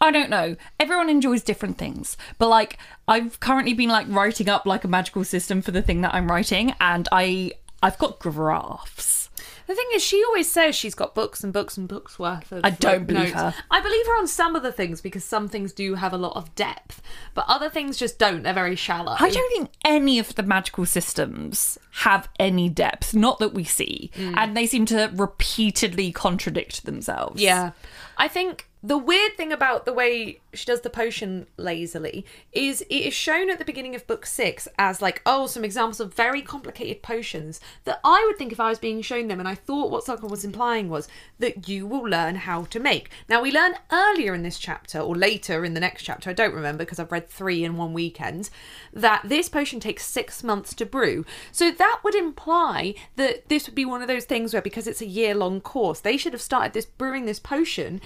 I don't know. Everyone enjoys different things. But like, I've currently been like writing up like a magical system for the thing that I'm writing, and I I've got graphs. The thing is, she always says she's got books and books and books worth of. I don't like, believe notes. her. I believe her on some of the things because some things do have a lot of depth, but other things just don't. They're very shallow. I don't think any of the magical systems have any depth, not that we see, mm. and they seem to repeatedly contradict themselves. Yeah. I think the weird thing about the way she does the potion lazily is it is shown at the beginning of book six as like, oh, some examples of very complicated potions that I would think if I was being shown them, and I thought what Slughorn was implying was that you will learn how to make. Now we learn earlier in this chapter, or later in the next chapter, I don't remember because I've read three in one weekend, that this potion takes six months to brew. So that would imply that this would be one of those things where because it's a year long course, they should have started this brewing this potion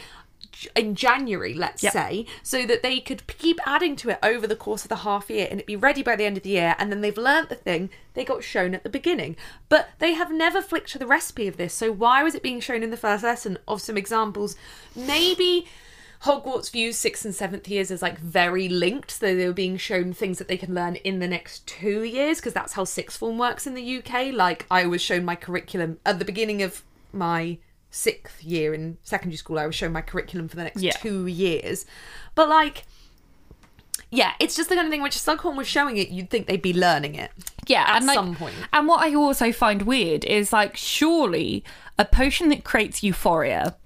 in January, let's Yep. say, so that they could keep adding to it over the course of the half year and it be ready by the end of the year. And then they've learnt the thing they got shown at the beginning. But they have never flicked to the recipe of this. So why was it being shown in the first lesson of some examples? Maybe. Hogwarts views sixth and seventh years as like very linked, so they were being shown things that they can learn in the next two years because that's how sixth form works in the UK. Like I was shown my curriculum at the beginning of my sixth year in secondary school. I was shown my curriculum for the next Yeah. two years, but like, yeah, it's just the kind of thing which Slughorn was showing it. You'd think they'd be learning it. Yeah, at and like, some point. And what I also find weird is like, surely a potion that creates euphoria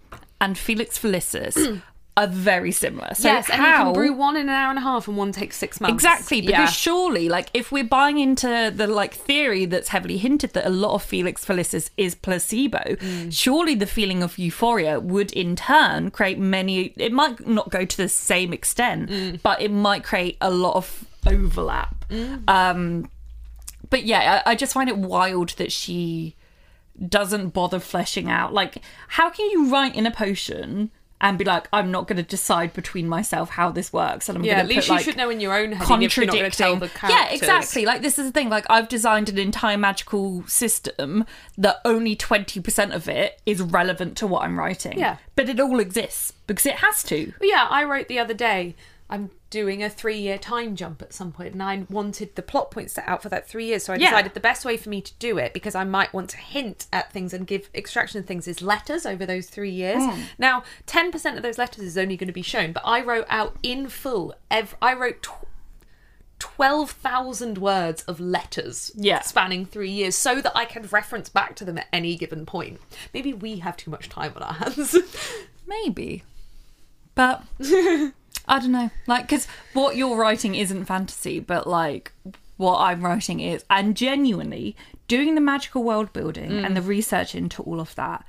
and Felix Felicis are very similar. So yes, and you can brew one in an hour and a half, and one takes six months. Exactly, because Yeah. surely, like, if we're buying into the like theory that's heavily hinted that a lot of Felix Felicis is placebo, Mm. surely the feeling of euphoria would in turn create many. It might not go to the same extent, Mm. but it might create a lot of overlap. Mm. Um, but yeah, I, I just find it wild that she doesn't bother fleshing out. Like, how can you write in a potion? And be like, I'm not going to decide between myself how this works, and I'm Yeah, going at to least put, you like, should know in your own head. even if you're not tell the contradicting. Yeah, exactly. Like this is the thing. Like I've designed an entire magical system that only twenty percent of it is relevant to what I'm writing. Yeah. but it all exists because it has to. But yeah, I wrote the other day. I'm doing a three year time jump at some point, and I wanted the plot points set out for that three years. So I Yeah. decided the best way for me to do it, because I might want to hint at things and give extraction of things, is letters over those three years. Hmm. Now, 10% of those letters is only going to be shown, but I wrote out in full, ev- I wrote. Tw- 12,000 words of letters Yeah. spanning three years so that I can reference back to them at any given point. Maybe we have too much time on our hands. maybe. But I don't know. Like, because what you're writing isn't fantasy, but like what I'm writing is, and genuinely doing the magical world building and the mm. research into all of that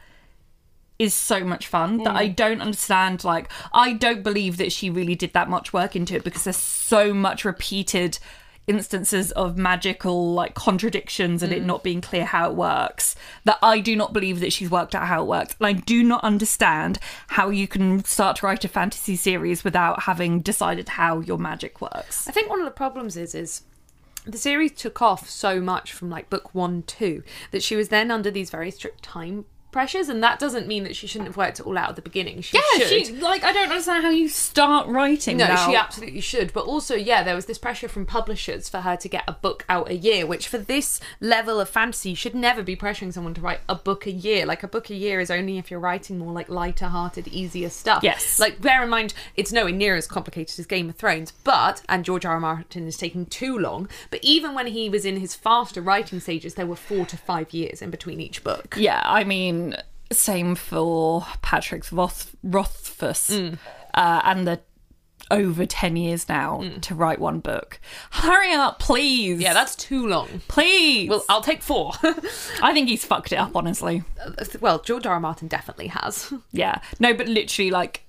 is so much fun that I mm. don't understand. Like, I don't believe that she really did that much work into it because there's so much repeated instances of magical like contradictions and it mm. not being clear how it works that I do not believe that she's worked out how it works and I do not understand how you can start to write a fantasy series without having decided how your magic works. I think one of the problems is is the series took off so much from like book one two that she was then under these very strict time pressures, and that doesn't mean that she shouldn't have worked it all out at the beginning. She Yeah, should. she like I don't understand how you start writing. no, without- she absolutely should. But also, yeah, there was this pressure from publishers for her to get a book out a year, which for this level of fantasy you should never be pressuring someone to write a book a year. Like a book a year is only if you're writing more like lighter hearted, easier stuff. Yes. Like bear in mind it's nowhere near as complicated as Game of Thrones, but and George R. R. Martin is taking too long. But even when he was in his faster writing stages, there were four to five years in between each book. Yeah, I mean, same for Patrick's Roth- Rothfuss Mm. uh, and the over 10 years now to write one book. Hurry up, please. Yeah, that's too long. Please. Well, I'll take four. I think he's fucked it up, honestly. well, George R. R. Martin definitely has. Yeah. No, but literally, like,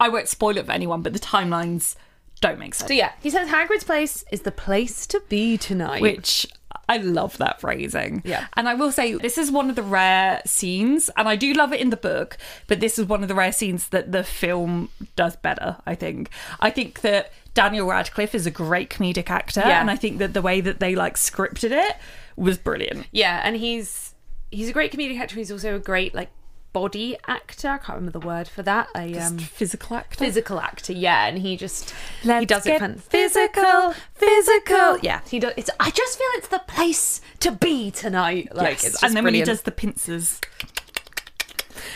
I won't spoil it for anyone, but the timelines don't make sense. So yeah, he says Hagrid's place is the place to be tonight. which I love that phrasing. Yeah. And I will say, this is one of the rare scenes, and I do love it in the book, but this is one of the rare scenes that the film does better, I think. I think that Daniel Radcliffe is a great comedic actor, Yeah. and I think that the way that they like scripted it was brilliant. yeah, and he's he's a great comedic actor. He's also a great like body actor. I can't remember the word for that. A um, Physical actor. physical actor. Yeah, and he just he Let's does it fan- physical, physical. Yeah, he does. It's. I just feel it's the place to be tonight. Like, Yes. it's and then when he does the pincers,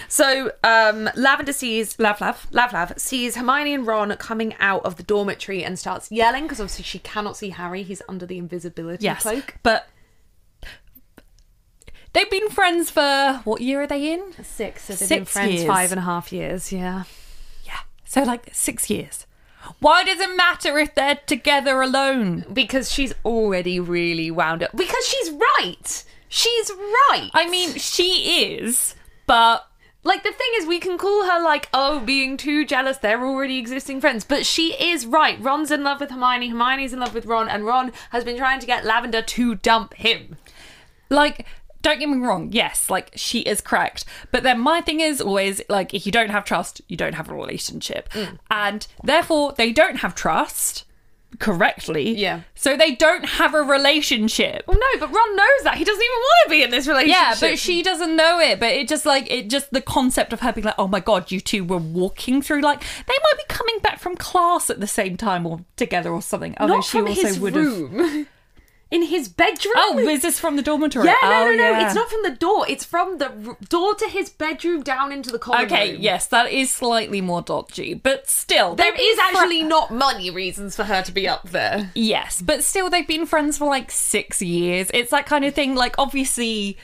So, um, Lavender sees lav lav. Lav Lav sees Hermione and Ron coming out of the dormitory and starts yelling because obviously she cannot see Harry. He's under the invisibility Yes. cloak. But they've been friends for what year are they in? Six. So they've been Six friends years. five and a half years. Yeah. Yeah. So like six years. Why does it matter if they're together alone? Because she's already really wound up. Because she's right. She's right. I mean, she is, but like the thing is, we can call her like, oh, being too jealous. They're already existing friends, but she is right. Ron's in love with Hermione. Hermione's in love with Ron, and Ron has been trying to get Lavender to dump him. like don't get me wrong yes like she is correct but then my thing is always like if you don't have trust you don't have a relationship mm. and therefore they don't have trust correctly Yeah. so they don't have a relationship Well, no, but Ron knows that he doesn't even want to be in this relationship. yeah, but she doesn't know it. But it just like it just the concept of her being like, oh my god, you two were walking through like they might be coming back from class at the same time or together or something. Oh not no, she from also would have. In his bedroom. Oh, is this from the dormitory? Yeah, no, oh, no, no. yeah. It's not from the door. It's from the r- door to his bedroom down into the common Okay, room. yes, that is slightly more dodgy, but still, there is they've been is fri- actually not money reasons for her to be up there. yes, but still, they've been friends for like six years. It's that kind of thing. Like, obviously,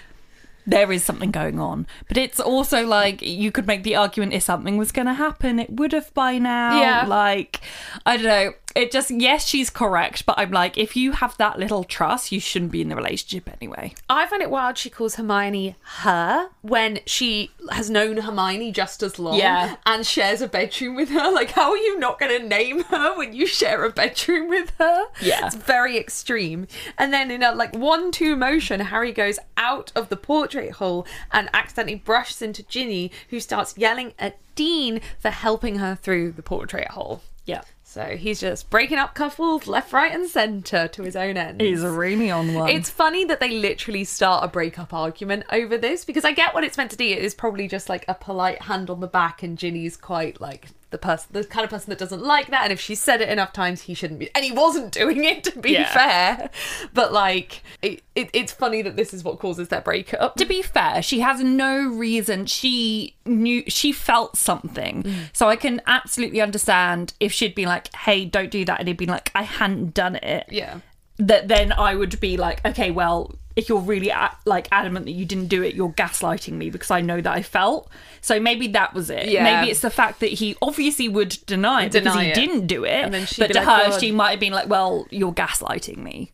there is something going on, but it's also like you could make the argument if something was going to happen, it would have by now. Yeah. Like, I don't know. It just yes, she's correct, but I'm like, if you have that little trust, you shouldn't be in the relationship anyway. I find it wild she calls Hermione her when she has known Hermione just as long Yeah. and shares a bedroom with her. Like, how are you not going to name her when you share a bedroom with her? Yeah. It's very extreme. And then in a like one two motion, Harry goes out of the portrait hole and accidentally brushes into Ginny, who starts yelling at Dean for helping her through the portrait hole. Yeah, So he's just breaking up couples left, right, and centre to his own end. he's really on one. It's funny that they literally start a breakup argument over this because I get what it's meant to be. It is probably just like a polite hand on the back, and Ginny's quite like the person, the kind of person that doesn't like that. And if she said it enough times, he shouldn't be. And he wasn't doing it to be Yeah. fair. But like, it, it, it's funny that this is what causes their breakup. to be fair, she has no reason. She knew she felt something, mm. so I can absolutely understand if she'd been like, "Hey, don't do that," and he'd been like, "I hadn't done it." Yeah. That then I would be like, okay, well, if you're really like adamant that you didn't do it, you're gaslighting me because I know that I felt. So maybe that was it. Yeah. Maybe it's the fact that he obviously would deny it because he it. didn't do it. And then but to like, her, "God." she might have been like, well, you're gaslighting me.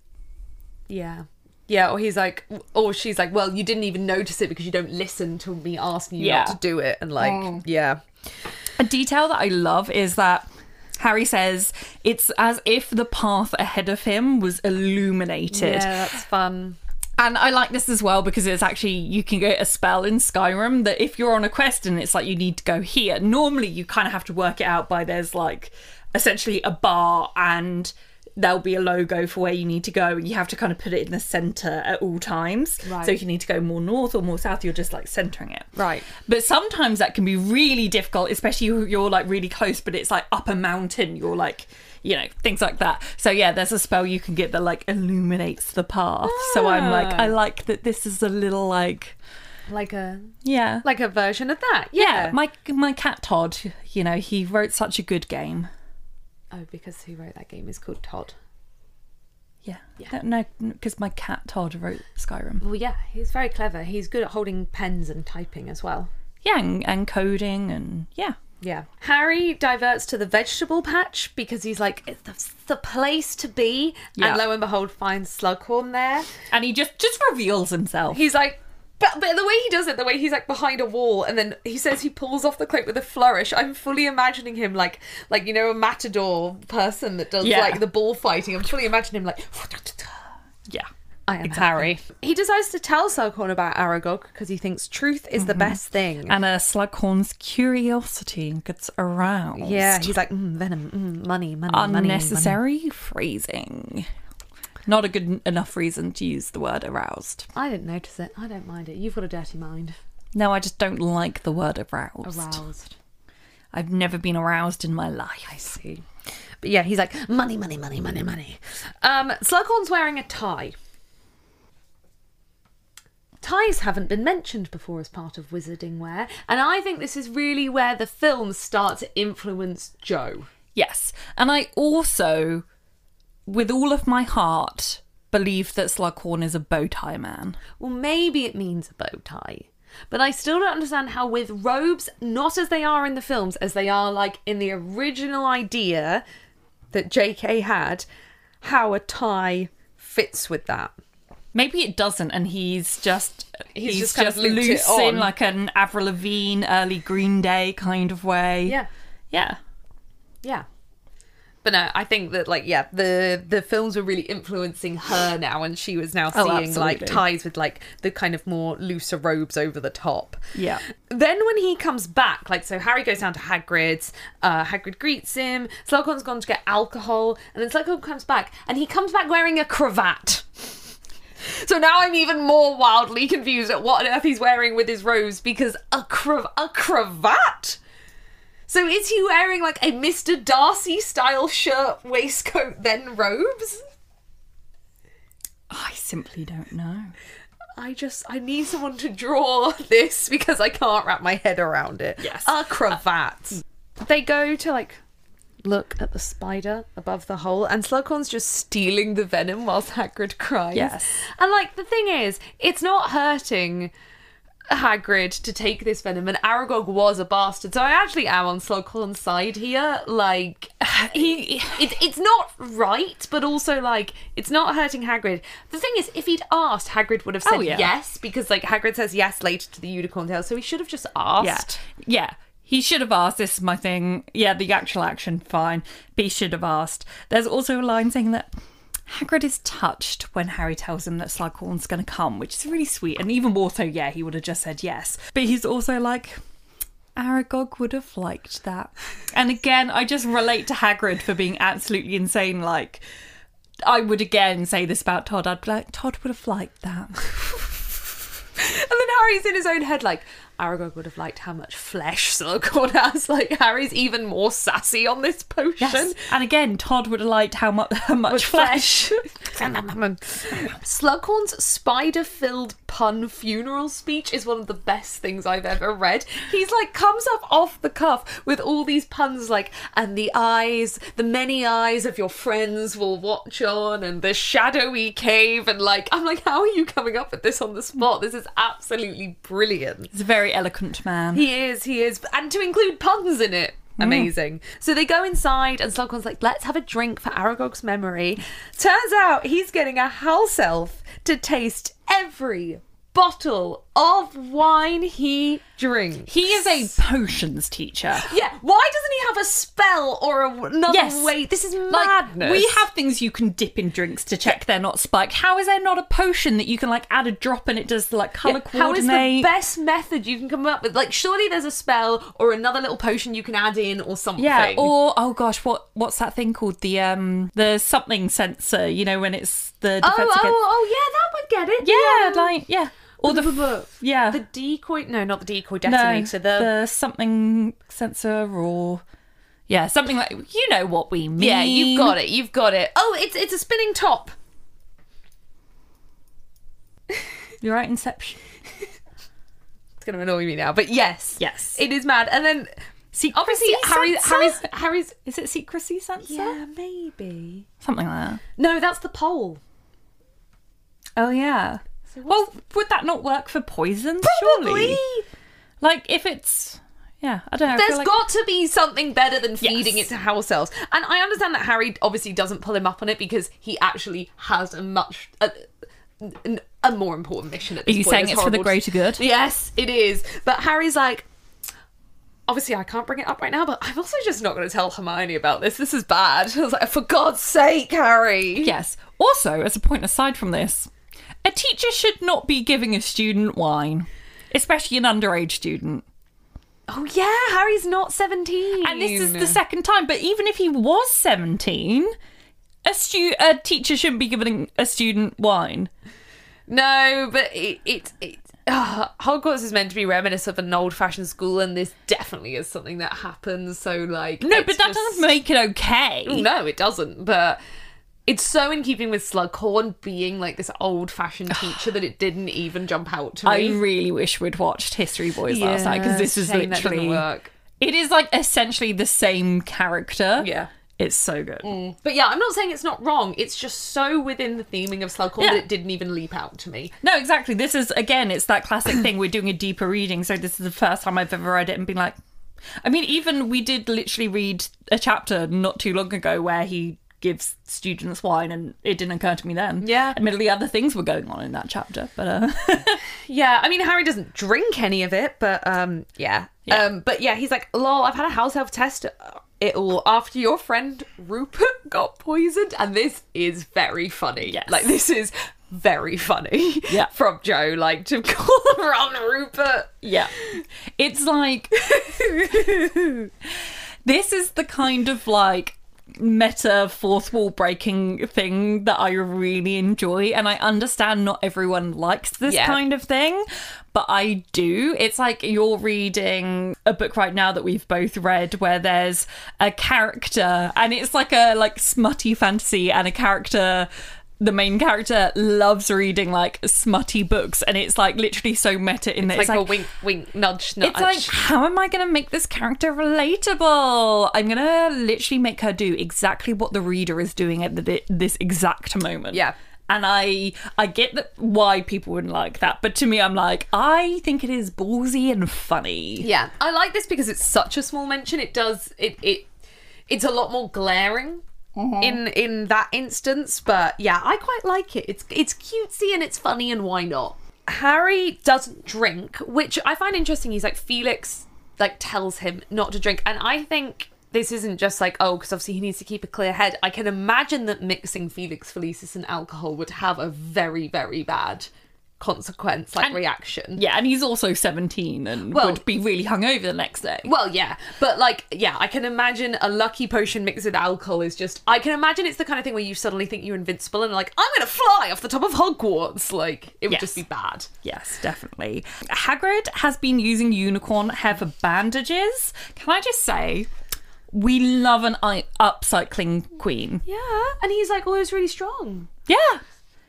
Yeah. Yeah, or he's like, or she's like, well, you didn't even notice it because you don't listen to me asking you Yeah. not to do it. And like, mm. yeah. A detail that I love is that Harry says it's as if the path ahead of him was illuminated. Yeah, that's fun. And I like this as well because it's actually you can get a spell in Skyrim that if you're on a quest and it's like you need to go here, normally you kind of have to work it out by there's like essentially a bar and there'll be a logo for where you need to go and you have to kind of put it in the center at all times. Right. So if you need to go more north or more south, you're just like centering it. Right. But sometimes that can be really difficult, especially if you're like really close, but it's like up a mountain. You're like, you know, things like that. So yeah, there's a spell you can get that like illuminates the path. So I'm like, Ah. I like that this is a little like, Like a yeah, like a version of that. yeah. Yeah. My my cat Todd, you know, he wrote such a good game. Oh, because who wrote that game is called Todd. Yeah, no, because my cat Todd wrote Skyrim. Well, yeah, he's very clever. He's good at holding pens and typing as well. Yeah, and, and coding and yeah. Yeah. Harry diverts to the vegetable patch because he's like, it's the, the place to be. Yeah. And lo and behold, finds Slughorn there. And he just just reveals himself. He's like, but, but the way he does it, the way he's like behind a wall, and then he says he pulls off the cloak with a flourish. I'm fully imagining him like, like you know, a matador person that does Yeah. like the bullfighting. I'm fully imagining him like, yeah. I am Harry. He decides to tell Slughorn about Aragog because he thinks truth is the best thing. And a Slughorn's curiosity gets aroused. yeah, he's like, mm, venom, mm, money, money, money, money. unnecessary phrasing. Not a good enough reason to use the word aroused. I didn't notice it. I don't mind it. You've got a dirty mind. No, I just don't like the word aroused. Aroused. I've never been aroused in my life. I see. But yeah, he's like, money, money, money, money, money. Um, Slughorn's wearing a tie. Ties haven't been mentioned before as part of wizarding wear, and I think this is really where the films start to influence Jo. Yes. And I also, with all of my heart, believe that Slughorn is a bow tie man. Well, maybe it means a bow tie. But I still don't understand how, with robes, not as they are in the films, as they are like in the original idea that JK had, how a tie fits with that. Maybe it doesn't, and he's just He's he's, just kind of just loose in like an Avril Lavigne, early Green Day kind of way. Yeah. yeah. Yeah. But no, I think that like yeah, the the films were really influencing her now, and she was now Oh, seeing like ties with like the kind of more looser robes over the top. Yeah. Then when he comes back, like so, Harry goes down to Hagrid's. Uh, Hagrid greets him. Slughorn's gone to get alcohol, and then Slughorn comes back, and he comes back wearing a cravat. So now I'm even more wildly confused at what on earth he's wearing with his robes because a crav- a cravat. So is he wearing like a Mr. Darcy style shirt, waistcoat, then robes? I simply don't know. I just I need someone to draw this because I can't wrap my head around it. Yes. A cravat. Uh, they go to like look at the spider above the hole and Slughorn's just stealing the venom whilst Hagrid cries. Yes. And like the thing is, it's not hurting Hagrid to take this venom and Aragog was a bastard. So I actually am on Slughorn's side here. Like he it's it's not right, but also like it's not hurting Hagrid. The thing is, if he'd asked, Hagrid would have oh, said Oh, yeah. yes, because like Hagrid says yes later to the unicorn tail, so he should have just asked. Yeah. Yeah. He should have asked. This is my thing. Yeah, the actual action, fine. But he should have asked. There's also a line saying that Hagrid is touched when Harry tells him that Slughorn's going to come, which is really sweet. And even more so, yeah, he would have just said yes. But he's also like, Aragog would have liked that. And again, I just relate to Hagrid for being absolutely insane. Like, I would again say this about Todd. I'd be like, Todd would have liked that. And then Harry's in his own head, like, Aragog would have liked how much flesh Slughorn has. Like, Harry's even more sassy on this potion. Yes. And again, Todd would have liked how much how much flesh. Slughorn's spider filled pun funeral speech is one of the best things I've ever read. He's like comes up off the cuff with all these puns like and the eyes, the many eyes of your friends will watch on and the shadowy cave and like I'm like how are you coming up with this on the spot? This is absolutely brilliant. He's a very eloquent man. He is, he is. And to include puns in it. Amazing. So they go inside, and Slughorn's like, let's have a drink for Aragog's memory. Turns out he's getting a house elf to taste every bottle of wine he drinks. He is a potions teacher. Yeah, why doesn't he have a spell or a, another Yes. way? This is Like, madness. we have things you can dip in drinks to check they're not spiked. How is there not a potion that you can like add a drop and it does like color How is coordinate? the best method you can come up with? Like, surely there's a spell or another little potion you can add in or something. yeah, or oh gosh, what what's that thing called? The um the something sensor, you know, when it's the oh, oh, against oh, yeah, that would get it. Yeah, um, like yeah. Or the, the, yeah. the decoy. No, not the decoy no, detonator. the, the something sensor or yeah, something like you know what we mean. yeah, you've got it. You've got it. Oh, it's it's a spinning top. You're right, Inception. It's gonna annoy me now, but yes, Yes. it is mad. And then Secrecy obviously Harry? Harry's Harry's. Is it secrecy sensor? Yeah, maybe. Something like that. No, that's the pole. Oh yeah. Well, would that not work for poison? Surely. Like if it's yeah, I don't know. There's like- got to be something better than feeding Yes. it to house elves. And I understand that Harry obviously doesn't pull him up on it because he actually has a much a, a, more important mission at Are this you point. saying It's it's for the greater good? Yes, it is. But Harry's like, obviously, I can't bring it up right now, but I'm also just not going to tell Hermione about this. This is bad. I was like, for God's sake, Harry. Yes. Also, as a point aside from this, a teacher should not be giving a student wine, especially an underage student. Oh, yeah, Harry's not 17. And this is the second time. But even if he was seventeen, a stu- a teacher shouldn't be giving a student wine. No, but it. it, it uh, Hogwarts is meant to be reminiscent of an old-fashioned school, and this definitely is something that happens. So, like, No, but that just- doesn't make it okay. No, it doesn't. But it's so in keeping with Slughorn being like this old-fashioned teacher that it didn't even jump out to me. I really wish we'd watched History Boys last night because this is shame that didn't literally work. it is like essentially the same character. Yeah. It's so good. Mm. But yeah, I'm not saying it's not wrong. It's just so within the theming of Slughorn Yeah. that it didn't even leap out to me. No, exactly. This is again, it's that classic thing. We're doing a deeper reading, so this is the first time I've ever read it and been like, I mean, even we did literally read a chapter not too long ago where he gives students wine, and it didn't occur to me then. Yeah. admittedly, other things were going on in that chapter, but uh, Yeah, I mean Harry doesn't drink any of it, but um, yeah. Yeah. Um, but yeah, he's like, lol, I've had a house elf test it all after your friend Rupert got poisoned, and this is very funny. Yes. like this is very funny. Yeah. from Jo, like to call around Rupert. yeah, it's like this is the kind of like meta fourth wall breaking thing that I really enjoy and I understand not everyone likes this Yeah. kind of thing but I do it's like you're reading a book right now that we've both read where there's a character and it's like a like smutty fantasy and a character the main character loves reading like smutty books and it's like literally so meta in that Like, it's like a wink, wink, nudge, nudge. it's like, how am I going to make this character relatable? I'm going to literally make her do exactly what the reader is doing at the, this exact moment. Yeah. And I I get that why people wouldn't like that, but to me, I'm like, I think it is ballsy and funny. Yeah, I like this because it's such a small mention. It does it it it's a lot more glaring Mm-hmm. in in that instance. But yeah, I quite like it. It's it's cutesy and it's funny, and why not? Harry doesn't drink, which I find interesting. He's like Felix like tells him not to drink, and I think. This isn't just like, oh, because obviously he needs to keep a clear head. I can imagine that mixing Felix Felicis and alcohol would have a very, very bad consequence, like reaction. Yeah, and he's also 17 and Well- would be really hungover the next day. Well, yeah, but like, yeah, I can imagine a lucky potion mixed with alcohol is just. I can imagine it's the kind of thing where you suddenly think you're invincible and like, I'm gonna fly off the top of Hogwarts. Like, it would Yes. just be bad. Yes, definitely. Hagrid has been using unicorn hair for bandages. Can I just say, we love an uh, upcycling queen. Yeah, and he's like always really strong. Yeah.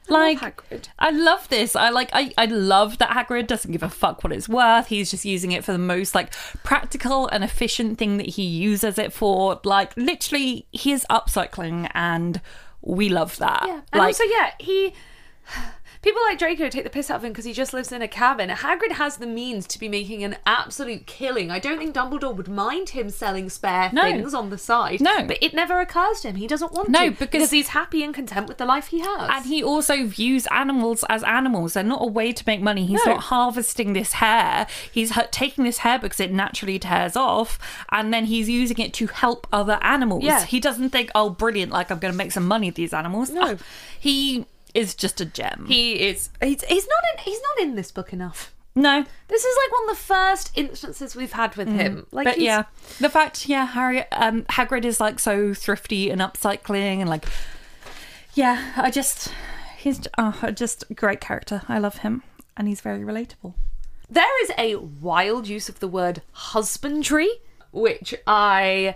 Like Hagrid. I love this. I like I, I love that Hagrid doesn't give a fuck what it's worth. He's just using it for the most like practical and efficient thing that he uses it for. Like literally he is upcycling and we love that. Yeah. And like also, yeah, he. People like Draco take the piss out of him because he just lives in a cabin. Hagrid has the means to be making an absolute killing. I don't think Dumbledore would mind him selling spare No. things on the side. No. But it never occurs to him. He doesn't want No, to. No, because- he's happy and content with the life he has. And he also views animals as animals. They're not a way to make money. He's No. not harvesting this hair. He's taking this hair because it naturally tears off, and then he's using it to help other animals. Yeah. He doesn't think, "Oh, brilliant! Like I'm going to make some money with these animals." No. Ah, he is just a gem. he is. He's, he's not in. He's not in this book enough. no, This is like one of the first instances we've had with him. Like, Mm. but he's- yeah, the fact, yeah, Harry, um, Hagrid is like so thrifty and upcycling, and like, yeah, I just, he's oh, just a great character. I love him, and he's very relatable. There is a wild use of the word husbandry, which I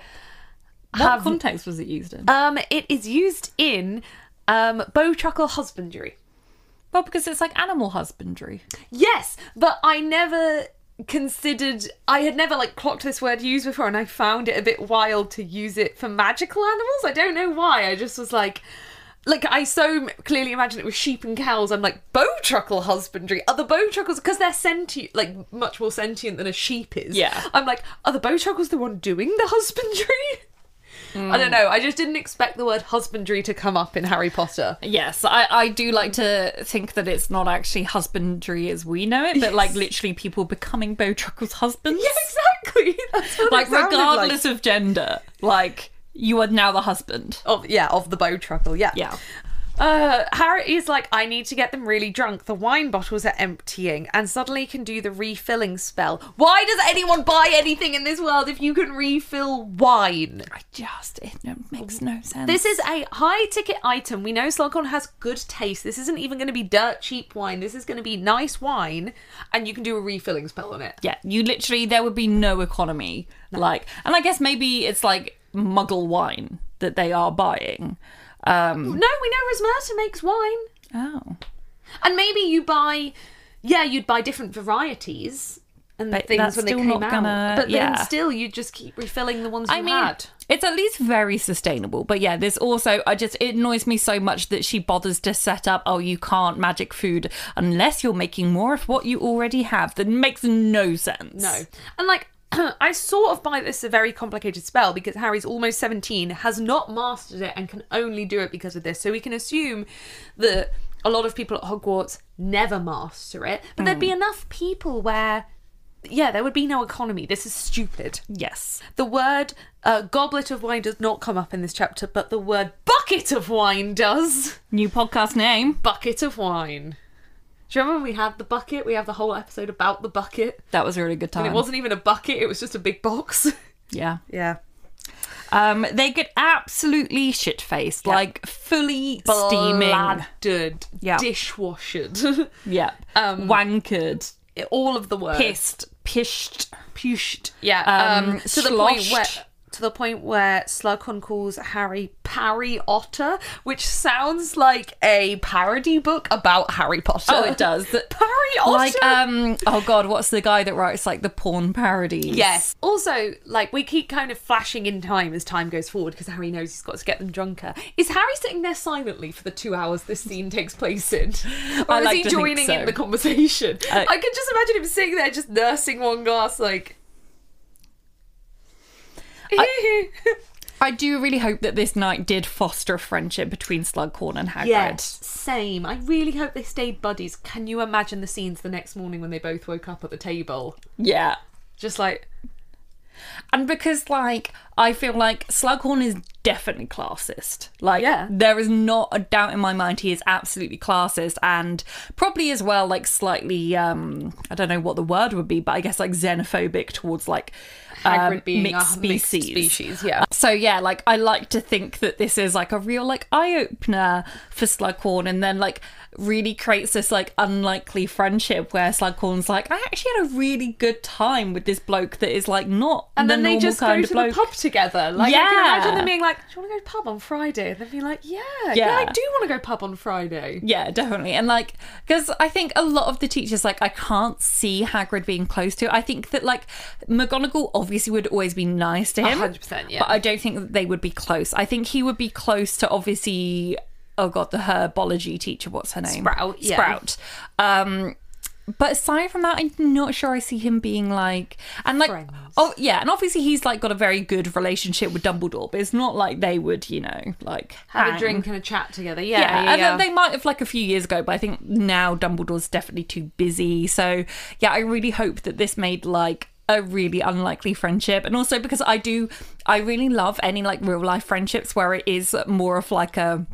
What have. context was it used in? um, it is used in um, Bowtruckle husbandry. Well, because it's like animal husbandry. Yes, but I never considered. I had never like clocked this word used before, and I found it a bit wild to use it for magical animals. I don't know why. I just was like. Like I so clearly imagine it was sheep and cows. I'm like bow truckle husbandry. Are the Bowtruckles because they're sentient, like much more sentient than a sheep is? Yeah. I'm like, are the Bowtruckles the one doing the husbandry? I don't know. I just didn't expect the word husbandry to come up in Harry Potter. Yes, I, I do like to think that it's not actually husbandry as we know it, but like literally people becoming Bowtruckle's husbands. Yeah, exactly. That's what Like sounded like. regardless of gender, like you are now the husband. of yeah of the Bowtruckle yeah Yeah. Uh harry is like i need to get them really drunk. The wine bottles are emptying and suddenly can do the refilling spell. Why does anyone buy anything in this world if you can refill wine? I just it no, makes no sense. this is a high ticket item. We know slughorn has good taste. This isn't even going to be dirt cheap wine. This is going to be nice wine and you can do a refilling spell on it. Yeah, you literally there would be no economy. Like, and I guess maybe it's like Muggle wine that they are buying. Um, no we know rosmerta makes wine oh, And maybe you buy, yeah, you'd buy different varieties and But things when they came out. gonna- but yeah. then still, you just keep refilling the ones you I mean, had. it's at least very sustainable. But yeah, there's also I just it annoys me so much that she bothers to set up. Oh, you can't magic food unless you're making more of what you already have. That makes no sense. No, and like. I sort of buy this a very complicated spell because Harry's almost 17, has not mastered it, and can only do it because of this. So we can assume that a lot of people at Hogwarts never master it, but there'd Hmm. be enough people where, yeah, there would be no economy. This is stupid. Yes. The word uh, goblet of wine does not come up in this chapter, but the word bucket of wine does. New podcast name. Bucket of wine. Do you remember when we had the bucket? We have the whole episode about the bucket. That was a really good time. And it wasn't even a bucket, it was just a big box. Yeah. yeah. Um, they get absolutely shit faced, like fully steaming. Bladdered. Yeah. Dishwashed. Yeah. Um, Wankered. All of the words. Pissed. Pished. Pushed. Yeah, Um, um, to the point sloshed. where to the point where Slughorn calls Harry Parry Otter, which sounds like a parody book about Harry Potter. Oh, it does. Parry Otter. Like, um, oh god, what's the guy that writes like the porn parodies? Yes. Also, like we keep kind of flashing in time as time goes forward because Harry knows he's got to get them drunker. Is Harry sitting there silently for the two hours this scene takes place in, or I is like he joining so. in the conversation? Uh, I can just imagine him sitting there just nursing one glass, like. I do really hope that this night did foster a friendship between Slughorn and Hagrid. Yes, same. I really hope they stayed buddies. Can you imagine the scenes the next morning when they both woke up at the table? Yeah. Just like, And because, like, I feel like Slughorn is definitely classist. Like, Yeah. there is not a doubt in my mind he is absolutely classist and probably as well, like, slightly, um, I don't know what the word would be, but I guess, like, xenophobic towards, like, Hagrid um, being mixed a mixed species. species, yeah. So yeah, like I like to think that this is like a real like eye opener for Slughorn, and then like really creates this like unlikely friendship where Slughorn's like, I actually had a really good time with this bloke that is like not And the then they just go to of bloke. the pub together. Like yeah. I can Yeah. imagine them being like, "Do you want to go pub on Friday?" And then be like, "Yeah, yeah, I do want to go pub on Friday." Yeah, definitely. And like, because I think a lot of the teachers, like, I can't see Hagrid being close to. I think that, like, McGonagall obviously would always be nice to him. 100%, yeah. But I don't think that they would be close. I think he would be close to, obviously, oh God, the herbology teacher. What's her name? Sprout, yeah. Sprout. Um, but aside from that, I'm not sure I see him being like, and like, Friends. oh yeah, and obviously he's like got a very good relationship with Dumbledore, but it's not like they would, you know, like Have a drink and a chat together. Yeah, Yeah, yeah, and yeah. they might have like a few years ago, but I think now Dumbledore's definitely too busy. So yeah, I really hope that this made like a really unlikely friendship, and also because I do, I really love any like real life friendships where it is more of like a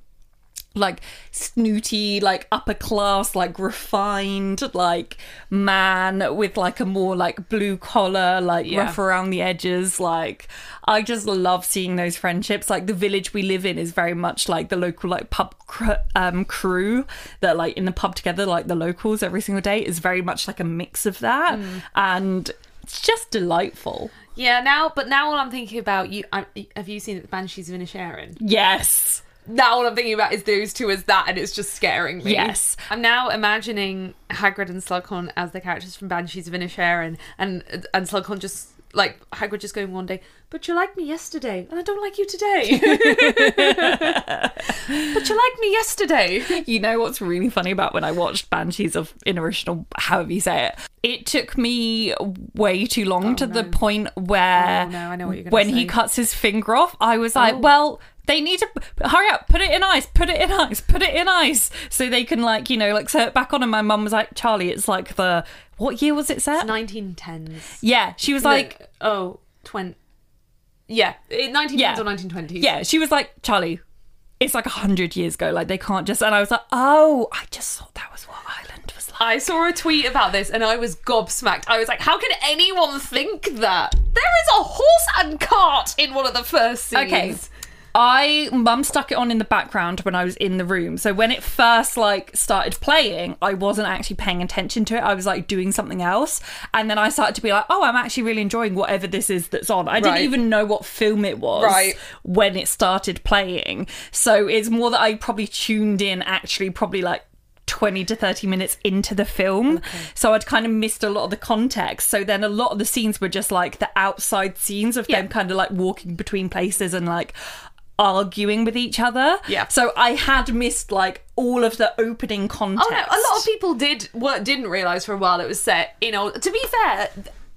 like snooty, like upper class, like refined, like man with like a more like blue collar, like Yeah. rough around the edges. Like I just love seeing those friendships. Like the village we live in is very much like the local like pub cr- um, crew that like in the pub together, like the locals every single day is very much like a mix of that, and it's just delightful. Yeah, now, but now all I'm thinking about you. I, have you seen the Banshees of Inisherin? Yes. Now all I'm thinking about is those two as that, and it's just scaring me. Yes. I'm now imagining Hagrid and Slughorn as the characters from Banshees of Inisherin, and and Slughorn just like Hagrid just going one day, but you liked me yesterday, and I don't like you today. but you liked me yesterday. You know what's really funny about when I watched Banshees of Inisherin, or however you say it? It took me way too long oh, to the point where Oh, no, I know what you're gonna when he cuts his finger off, I was like, Oh. well, they need to hurry up, put it in ice, put it in ice, put it in ice, so they can like you know like sew it back on. And my mum was like, Charlie, it's like the what year was it set? 1910s. Yeah, she was like, Like oh, Yeah, 1910s Yeah. or 1920s. yeah, she was like, Charlie, it's like a hundred years ago. Like they can't just. And I was like, oh, I just thought that was what Ireland was like. I saw a tweet about this and I was gobsmacked. I was like, how can anyone think that? There is a horse and cart in one of the first scenes. Okay. I mum stuck it on in the background when I was in the room. So when it first like started playing, I wasn't actually paying attention to it. I was like doing something else. And then I started to be like, "Oh, I'm actually really enjoying whatever this is that's on." I didn't Right. even know what film it was Right. when it started playing. So it's more that I probably tuned in actually probably like 20 to 30 minutes into the film. So I'd kind of missed a lot of the context. So then a lot of the scenes were just like the outside scenes of them kind of like walking between places and like arguing with each other. Yeah. So I had missed like all of the opening context. Oh no, a lot of people did what didn't realize for a while it was set. You know, to be fair,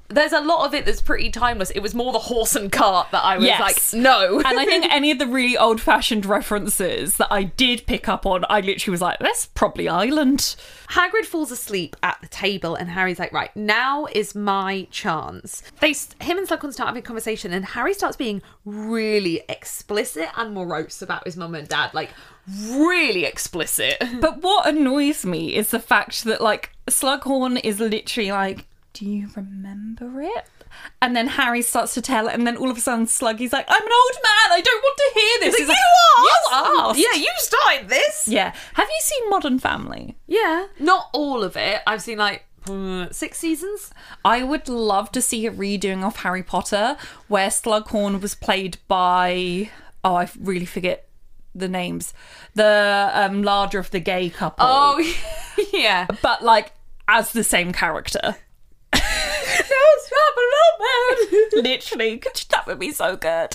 there's a lot of it that's pretty timeless. It was more the horse and cart that I was Yes. like, no. and I think any of the really old fashioned references that I did pick up on, I literally was like, that's probably Ireland. Hagrid falls asleep at the table, and Harry's like, "Right, now is my chance." They, him and Slughorn start having a conversation, and Harry starts being really explicit and morose about his mum and dad, like really explicit. But what annoys me is the fact that like Slughorn is literally like, "Do you remember it?" And then Harry starts to tell, and then all of a sudden Sluggy's like, "I'm an old man. I don't want to hear this." He's like, "You asked." Yeah, you started this. Yeah. Have you seen Modern Family? Yeah, not all of it. I've seen like uh, six seasons. I would love to see a redoing of Harry Potter where Slughorn was played by oh, I really forget the names. The um, larger of the gay couple. Oh, yeah. but like as the same character. Literally, that would be so good.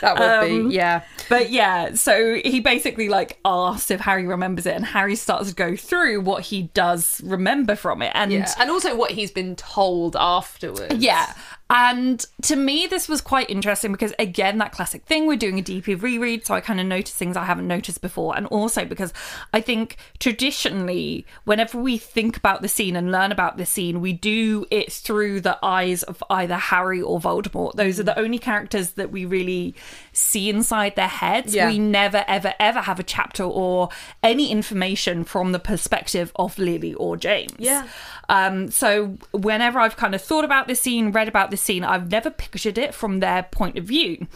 That would Um, be, yeah. But yeah, so he basically like asks if Harry remembers it, and Harry starts to go through what he does remember from it, and Yeah. And also what he's been told afterwards. Yeah. And to me, this was quite interesting because, again, that classic thing, we're doing a DP reread, so I kind of noticed things I haven't noticed before. And also because I think traditionally, whenever we think about the scene and learn about the scene, we do it through the eyes of either Harry or Voldemort. Those are the only characters that we really see inside their heads. Yeah. We never, ever, ever have a chapter or any information from the perspective of Lily or James. Yeah. Um, so whenever I've kind of thought about this scene, read about this scene, I've never pictured it from their point of view.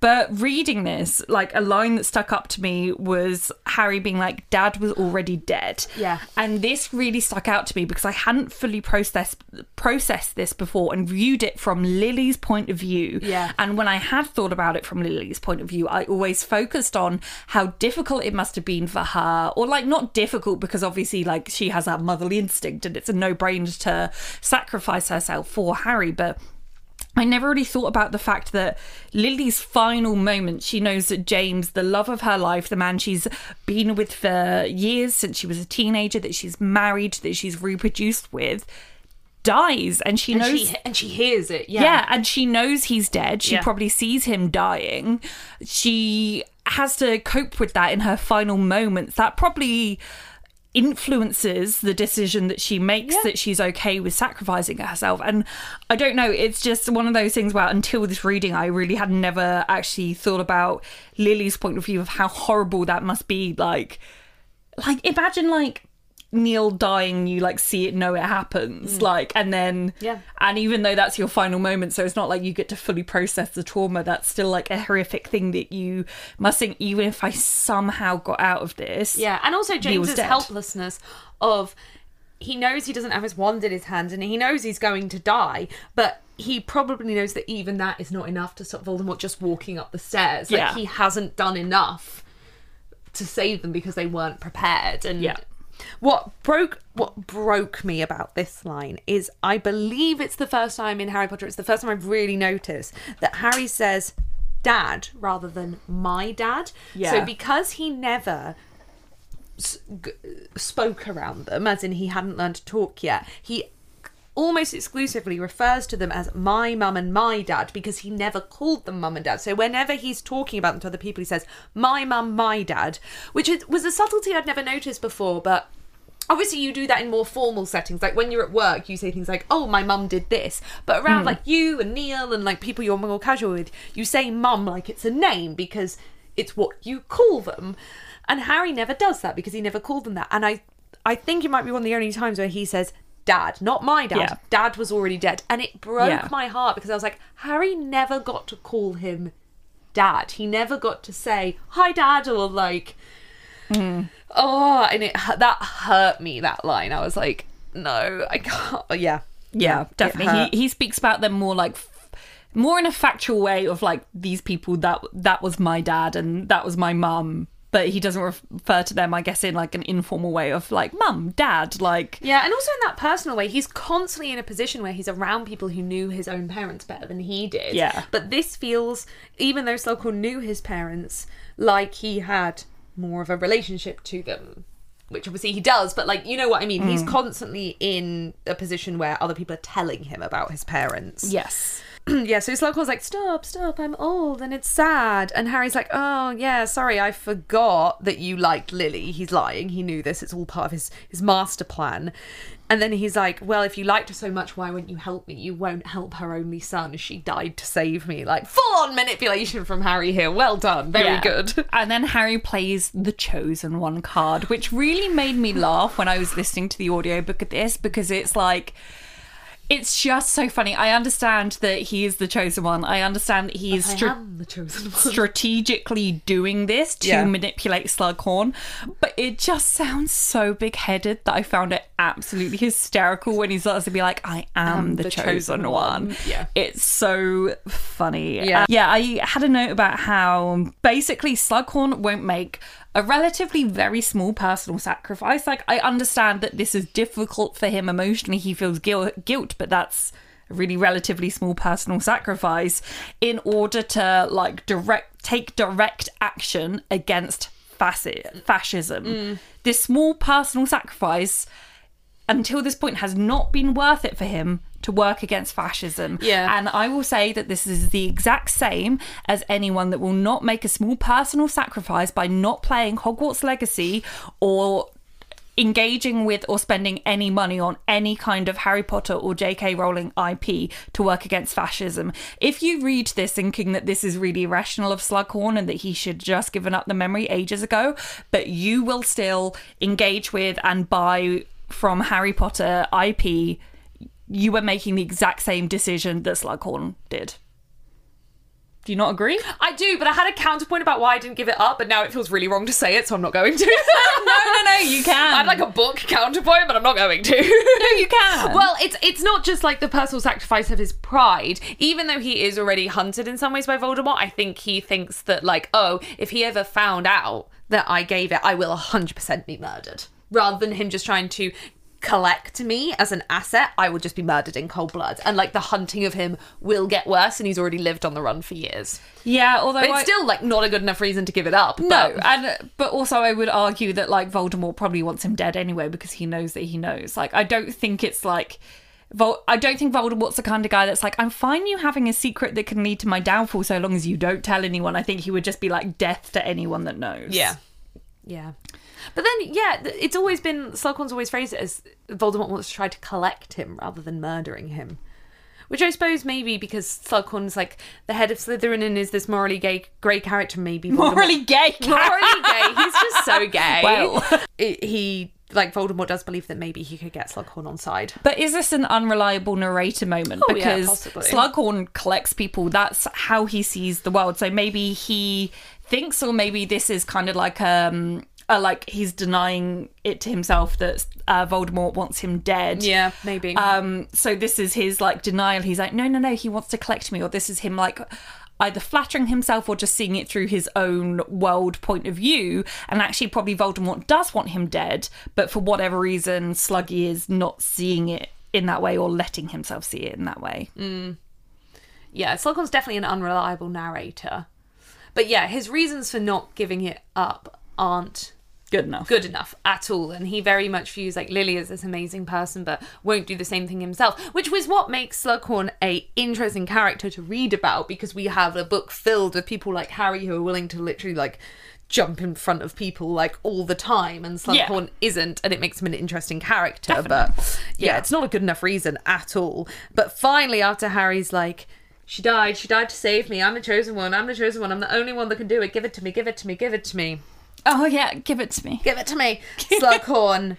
But reading this, like a line that stuck up to me was Harry being like, Dad was already dead. Yeah. And this really stuck out to me because I hadn't fully processed processed this before and viewed it from Lily's point of view. Yeah. And when I had thought about it from Lily's point of view, I always focused on how difficult it must have been for her, or like not difficult because obviously like she has that motherly instinct and it's a no brainer to sacrifice herself for Harry, but. I never really thought about the fact that Lily's final moment, she knows that James, the love of her life, the man she's been with for years since she was a teenager, that she's married, that she's reproduced with, dies. And she And knows she and she hears it. Yeah. yeah, and she knows he's dead. She Yeah. probably sees him dying. She has to cope with that in her final moments. That probably influences the decision that she makes Yeah. that she's okay with sacrificing herself. And I don't know, it's just one of those things where until this reading, I really had never actually thought about Lily's point of view of how horrible that must be. Like, like imagine like Neil dying, you like see it, know it happens, mm. like, and then Yeah. and even though that's your final moment, so it's not like you get to fully process the trauma. That's still like a horrific thing that you must think. Even if I somehow got out of this, Yeah, and also James's helplessness of he knows he doesn't have his wand in his hand and he knows he's going to die, but he probably knows that even that is not enough to stop Voldemort just walking up the stairs. Like Yeah. he hasn't done enough to save them because they weren't prepared. And Yeah. What broke what broke me about this line is I believe it's the first time in Harry Potter, it's the first time I've really noticed that Harry says dad rather than my dad. Yeah. So because he never s- g- spoke around them, as in he hadn't learned to talk yet, he almost exclusively refers to them as my mum and my dad because he never called them mum and dad. So whenever he's talking about them to other people, he says my mum, my dad, which was a subtlety I'd never noticed before, but. Obviously, you do that in more formal settings. Like when you're at work, you say things like, "Oh, my mum did this." But around hmm. like you and Neil and like people you're more casual with, you say "mum" like it's a name because it's what you call them. And Harry never does that because he never called them that. And I, I think it might be one of the only times where he says "dad," not my dad. Yeah. Dad was already dead, and it broke Yeah. my heart because I was like, Harry never got to call him dad. He never got to say hi, dad, or like, mm. oh, and it that hurt me. That line, I was like, no, I can't. Yeah, yeah, it definitely. He he speaks about them more like more in a factual way of like these people that that was my dad and that was my mum. But he doesn't refer to them, I guess, in like an informal way of like mum, dad, like Yeah, and also in that personal way, he's constantly in a position where he's around people who knew his own parents better than he did. Yeah. But this feels, even though Slughorn knew his parents, like he had more of a relationship to them. Which obviously he does, but like, you know what I mean? Mm. He's constantly in a position where other people are telling him about his parents. yes, yeah, so Slughorn's like, stop, stop, I'm old and it's sad. And Harry's like, oh, yeah, sorry, I forgot that you liked Lily. He's lying. He knew this. It's all part of his, his master plan. And then he's like, well, if you liked her so much, why wouldn't you help me? You won't help her only son. As she died to save me. Like, full on manipulation from Harry here. Well done. Very Yeah. good. And then Harry plays the chosen one card, which really made me laugh when I was listening to the audiobook of this because it's like it's just so funny. I understand that he is the chosen one. I understand that he is stra- the chosen one. strategically doing this to Yeah. manipulate Slughorn, but it just sounds so big-headed that I found it absolutely hysterical when he starts to be like, "I am the, chosen, one." Yeah. It's so funny. Yeah. Uh, yeah, I had a note about how basically Slughorn won't make a relatively very small personal sacrifice. Like, I understand that this is difficult for him emotionally. He feels guilt, guilt but that's a really relatively small personal sacrifice in order to, like, direct take direct action against fasci- fascism. Mm. This small personal sacrifice until this point has not been worth it for him to work against fascism. Yeah. And I will say that this is the exact same as anyone that will not make a small personal sacrifice by not playing Hogwarts Legacy or engaging with or spending any money on any kind of Harry Potter or J.K. Rowling IP to work against fascism. If you read this thinking that this is really irrational of Slughorn and that he should just given up the memory ages ago, but you will still engage with and buy from Harry Potter IP, you were making the exact same decision that Slughorn did. Do you not agree? I do, but I had a counterpoint about why I didn't give it up, but now it feels really wrong to say it, so I'm not going to. no, no, no, you can. I'd like a book counterpoint, but I'm not going to. No, you can. Well, it's it's not just like the personal sacrifice of his pride. Even though he is already hunted in some ways by Voldemort, I think he thinks that like, oh, if he ever found out that I gave it, I will 100% be murdered. Rather than him just trying to collect me as an asset, I will just be murdered in cold blood. And like the hunting of him will get worse, and he's already lived on the run for years. yeah, although But I- it's still like not a good enough reason to give it up. No, but- and but also I would argue that like Voldemort probably wants him dead anyway because he knows that he knows. Like I don't think it's like Vol- I don't think Voldemort's the kind of guy that's like I'm fine you having a secret that can lead to my downfall so long as you don't tell anyone. I think he would just be like death to anyone that knows. Yeah. Yeah. But then, yeah, it's always been Slughorn's always phrased it as Voldemort wants to try to collect him rather than murdering him. Which I suppose maybe because Slughorn's like the head of Slytherin and is this morally gay grey character, maybe Voldemort- Morally gay. morally gay. He's just so gay. Well. I- he like Voldemort does believe that maybe he could get Slughorn on side. But is this an unreliable narrator moment? Oh, because possibly. Slughorn collects people. That's how he sees the world. So maybe he thinks, or maybe this is kind of like um, uh, like he's denying it to himself that uh, Voldemort wants him dead. Yeah, maybe. Um. So this is his like denial. He's like, no, no, no. He wants to collect me, or this is him like. Either flattering himself or just seeing it through his own world point of view. And actually, probably Voldemort does want him dead, but for whatever reason, Sluggy is not seeing it in that way or letting himself see it in that way. yeah, Slughorn's definitely an unreliable narrator. But yeah, his reasons for not giving it up aren't Good enough. good enough at all. And he very much views like lily as this amazing person but won't do the same thing himself which was what makes slughorn a interesting character to read about because we have a book filled with people like harry who are willing to literally like jump in front of people like all the time. And slughorn isn't and it makes him an interesting character but yeah, Yeah. it's not a good enough reason at all. But finally after harry's like she died she died to save me. I'm the chosen one. I'm the chosen one. I'm the only one that can do it. Give it to me give it to me give it to me Oh yeah, give it to me. give it to me, Slughorn.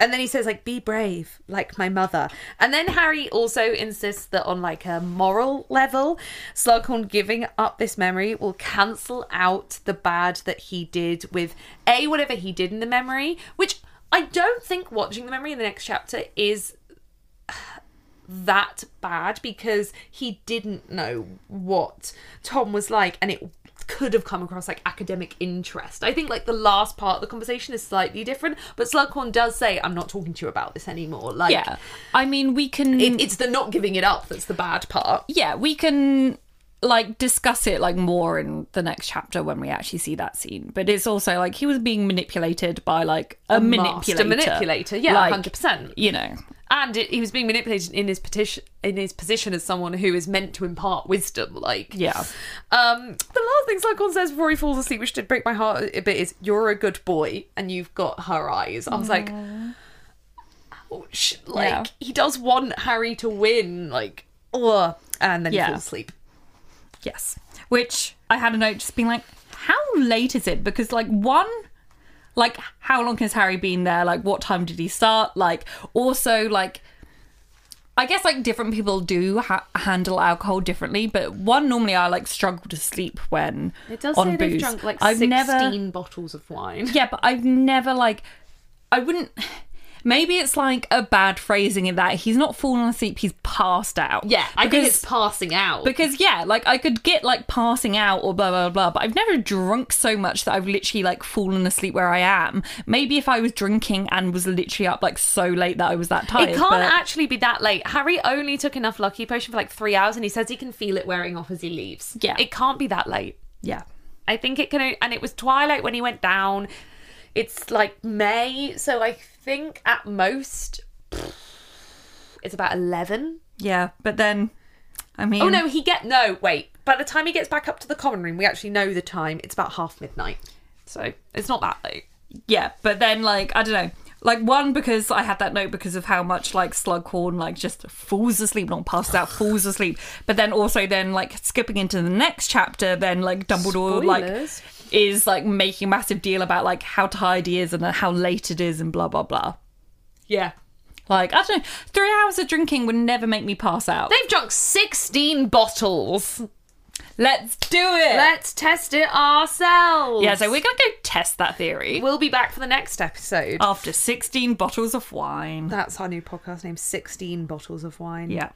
and then he says, like, be brave, like my mother. And then Harry also insists that on like a moral level, Slughorn giving up this memory will cancel out the bad that he did with A, whatever he did in the memory, which I don't think watching the memory in the next chapter is that bad because he didn't know what Tom was like and it could have come across like academic interest. I think like the last part of the conversation is slightly different, but Slughorn does say, I'm not talking to you about this anymore. Like Yeah, I mean we can. it, it's the not giving it up that's the bad part. yeah, we can like discuss it like more in the next chapter when we actually see that scene. But it's also like he was being manipulated by like a, master manipulator. manipulator, yeah, Like, 100%. You know. And it, he was being manipulated in his petition in his position as someone who is meant to impart wisdom. Like Yeah. Um, the last thing Slughorn says before he falls asleep, which did break my heart a bit, is "You're a good boy, and you've got her eyes." I was like, ouch! Like Yeah. he does want Harry to win, like, ugh. And then Yeah. he falls asleep. Yes. Which I had a note just being like, how late is it? Because, like, one, like, how long has Harry been there? Like, what time did he start? Like, also, like, I guess, like, different people do ha- handle alcohol differently, but one, normally I, like, struggle to sleep when It does on say booze. they've drunk like I've sixteen never, bottles of wine. yeah, but I've never, like, I wouldn't. Maybe it's like a bad phrasing in that he's not fallen asleep, he's passed out. Yeah, I think it's passing out. because yeah, like I could get like passing out or blah blah blah, but I've never drunk so much that I've literally like fallen asleep where I am. Maybe if I was drinking and was literally up like so late that I was that tired. it can't but- actually be that late. Harry only took enough lucky potion for like three hours, and he says he can feel it wearing off as he leaves. Yeah. it can't be that late. yeah, I think it can, and it was twilight when he went down. It's like May, so I think at most it's about eleven. yeah. But then, I mean, Oh no, he get no wait. By the time he gets back up to the common room, we actually know the time. It's about half midnight, so it's not that late. yeah. But then, like I don't know. Like one because I had that note because of how much like Slughorn like just falls asleep, not passes out, falls asleep. But then also then like skipping into the next chapter, then like Dumbledore like Spoilers. Is like making a massive deal about like how tired he is and how late it is and blah blah blah. Yeah. Like I don't know, three hours of drinking would never make me pass out. They've drunk 16 bottles. Let's do it. Let's test it ourselves. yeah, so we're gonna go test that theory We'll be back for the next episode. after sixteen bottles of wine. That's our new podcast name 16 Bottles of Wine. Yeah.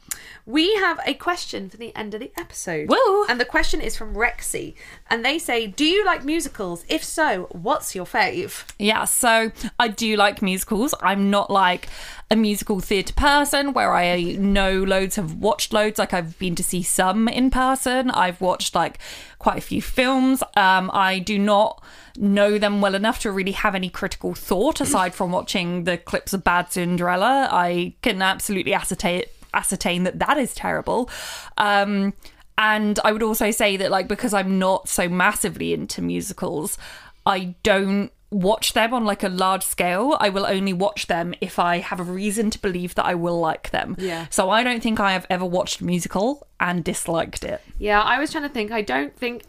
We have a question for the end of the episode. Woo. And the question is from Rexy. And they say, Do you like musicals? If so, what's your fave? Yeah, so I do like musicals. I'm not like a musical theatre person where I know loads, have watched loads. Like I've been to see some in person. I've watched like quite a few films. Um, I do not know them well enough to really have any critical thought aside from watching the clips of Bad Cinderella. I can absolutely ascertain ascertain that that is terrible. Um, and I would also say that, like, because I'm not so massively into musicals, I don't watch them on like a large scale. I will only watch them if I have a reason to believe that I will like them. Yeah. So I don't think I have ever watched a musical and disliked it. Yeah, I was trying to think. I don't think.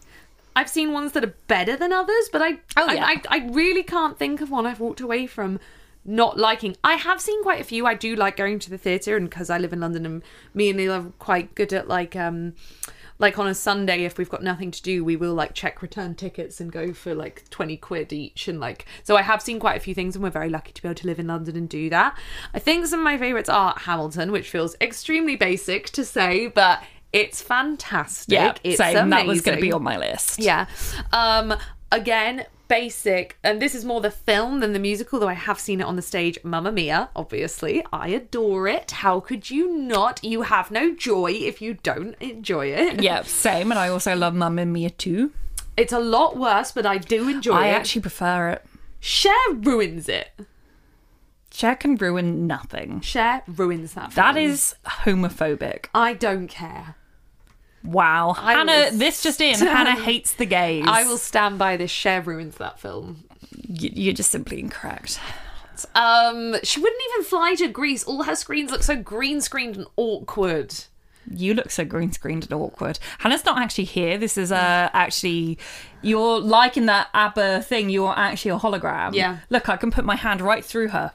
I've seen ones that are better than others, but I, Oh, I, yeah. I, I really can't think of one I've walked away from not liking. I have seen quite a few. I do like going to the theatre, and because I live in London, and me and Neil are quite good at like, um, like on a Sunday, if we've got nothing to do, we will like check return tickets and go for like twenty quid each, and like. So I have seen quite a few things, and we're very lucky to be able to live in London and do that. I think some of my favourites are Hamilton, which feels extremely basic to say, but. It's fantastic. Yeah, it's same. That was going to be on my list. Yeah. Um again, basic and this is more the film than the musical though I have seen it on the stage. Mamma Mia, obviously. I adore it. How could you not? You have no joy if you don't enjoy it. Yeah, same. And I also love Mamma Mia too. It's a lot worse, but I do enjoy I it. I actually prefer it. Cher ruins it. Cher can ruin nothing. Cher ruins that. That film. is homophobic. I don't care. Wow. I Hannah, will this just in. stand- Hannah hates the gays. I will stand by this. Cher ruins that film. Y- You're just simply incorrect. Um, she wouldn't even fly to Greece. All her screens look so green screened and awkward. You look so green screened and awkward. Hannah's not actually here. This is uh actually you're liking that ABBA thing. You're actually a hologram. Yeah. Look, I can put my hand right through her.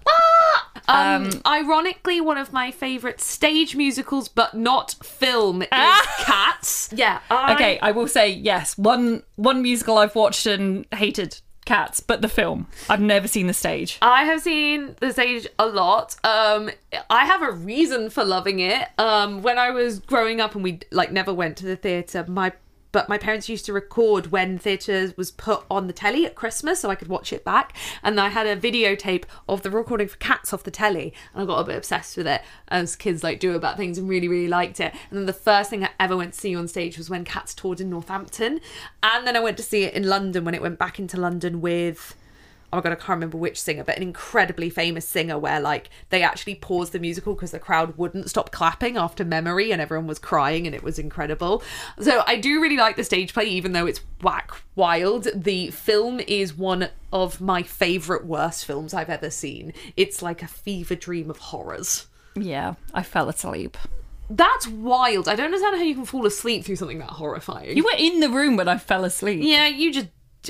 Um, ironically, one of my favourite stage musicals, but not film, is Cats. Yeah. I- Okay, I will say yes. One one musical I've watched and hated Cats, but the film. I've never seen the stage. I have seen the stage a lot. Um, I have a reason for loving it. Um, when I was growing up and we like never went to the theatre, my but my parents used to record when theatre was put on the telly at Christmas so I could watch it back. And I had a videotape of the recording for Cats off the telly, and I got a bit obsessed with it as kids like do about things and really really liked it. And then the first thing I ever went to see on stage was when Cats toured in Northampton, and then I went to see it in London when it went back into London with oh my god, I can't remember which singer, but an incredibly famous singer where like they actually paused the musical because the crowd wouldn't stop clapping after memory and everyone was crying and it was incredible. So I do really like the stage play, even though it's whack wild. The film is one of my favourite worst films I've ever seen. It's like a fever dream of horrors. Yeah, I fell asleep. That's wild. I don't understand how you can fall asleep through something that horrifying. You were in the room when I fell asleep. yeah, you just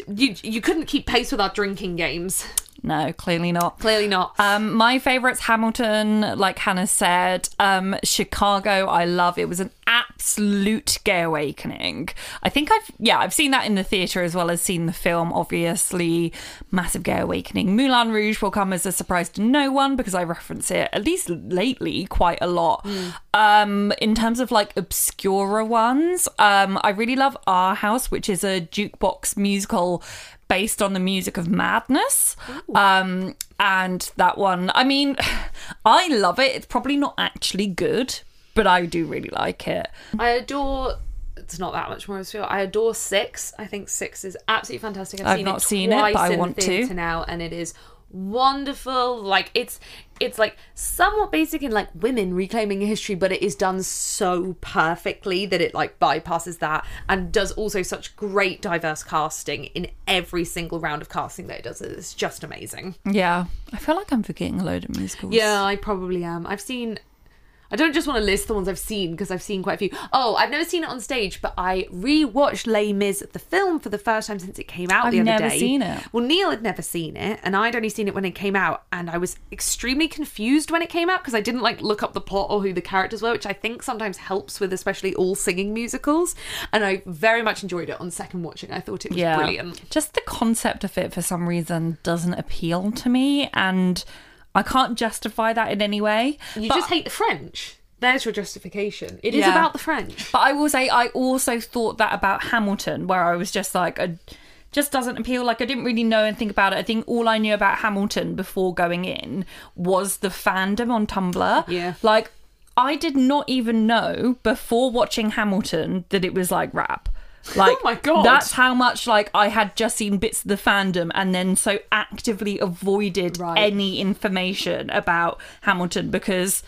you you couldn't keep pace with our drinking games. No, clearly not. Clearly not. Um, my favourite's Hamilton, like Hannah said. Um, Chicago, I love. It was an absolute gay awakening. I think I've yeah, I've seen that in the theatre as well as seen the film. Obviously, massive gay awakening. Moulin Rouge will come as a surprise to no one because I reference it at least lately quite a lot. Um, in terms of like obscura ones, um, I really love Our House, which is a jukebox musical based on the music of Madness. Um, and that one, I mean, I love it. It's probably not actually good, but I do really like it. I adore. It's not that much more. I adore Six. I think Six is absolutely fantastic. I've, I've seen not it seen it, twice but I in want the to. now, and it is wonderful. Like it's it's like somewhat basic in like women reclaiming history, but it is done so perfectly that it like bypasses that and does also such great diverse casting in every single round of casting that it does. It's just amazing. Yeah. I feel like I'm forgetting a load of musicals. Yeah, I probably am. I've seen. I don't just want to list the ones I've seen because I've seen quite a few. Oh, I've never seen it on stage, but I rewatched Les Mis, the film, for the first time since it came out I've the other never day. seen it. Well, Neil had never seen it, and I'd only seen it when it came out, and I was extremely confused when it came out because I didn't like look up the plot or who the characters were, which I think sometimes helps with especially all singing musicals. And I very much enjoyed it on second watching. I thought it was yeah. brilliant. Just the concept of it for some reason doesn't appeal to me, and I can't justify that in any way. You But- just hate the French. There's your justification. It is Yeah. about the French. But I will say, I also thought that about Hamilton, where I was just like, I, just doesn't appeal. Like, I didn't really know anything about it. I think all I knew about Hamilton before going in was the fandom on Tumblr. Yeah. Like, I did not even know before watching Hamilton that it was like rap. Like, Oh my God. That's how much like I had just seen bits of the fandom and then so actively avoided Right. any information about Hamilton because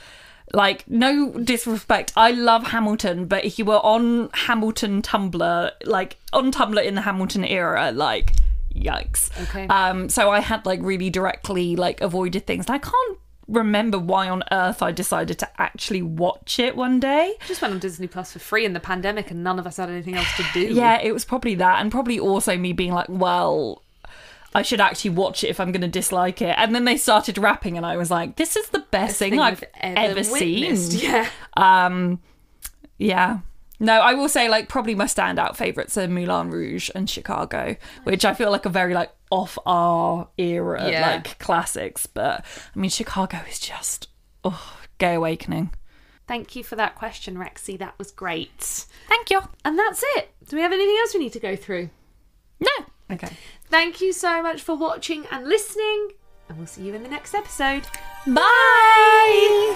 like no disrespect i love hamilton but if you were on hamilton tumblr like on tumblr in the hamilton era like yikes Okay. um so i had like really directly like avoided things i can't remember why on earth i decided to actually watch it one day just went on Disney Plus for free in the pandemic, and none of us had anything else to do. yeah it was probably that and probably also me being like well I should actually watch it if I'm going to dislike it. And then they started rapping, and I was like, "This is the best thing, I've ever, seen." Yeah. Um, yeah. No, I will say like probably my standout favorites are Moulin Rouge and Chicago, which I feel like are very like off our era Yeah. like classics. But I mean, Chicago is just oh, gay awakening. Thank you for that question, Rexy. That was great. Thank you. And that's it. Do we have anything else we need to go through? No. Okay. Thank you so much for watching and listening, and we'll see you in the next episode. Bye.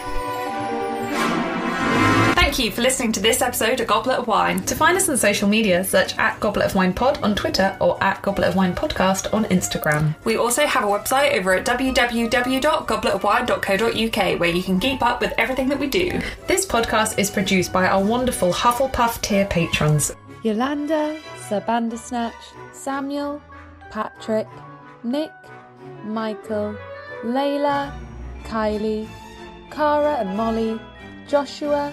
Thank you for listening to this episode of Goblet of Wine. To find us on social media, search at Goblet of Wine Pod on Twitter or at Goblet of Wine Podcast on Instagram. We also have a website over at www.gobletofwine.co.uk where you can keep up with everything that we do. This podcast is produced by our wonderful Hufflepuff tier patrons Yolanda, Sir Bandersnatch, Samuel, Patrick, Nick, Michael, Layla, Kylie, Cara and Molly, Joshua,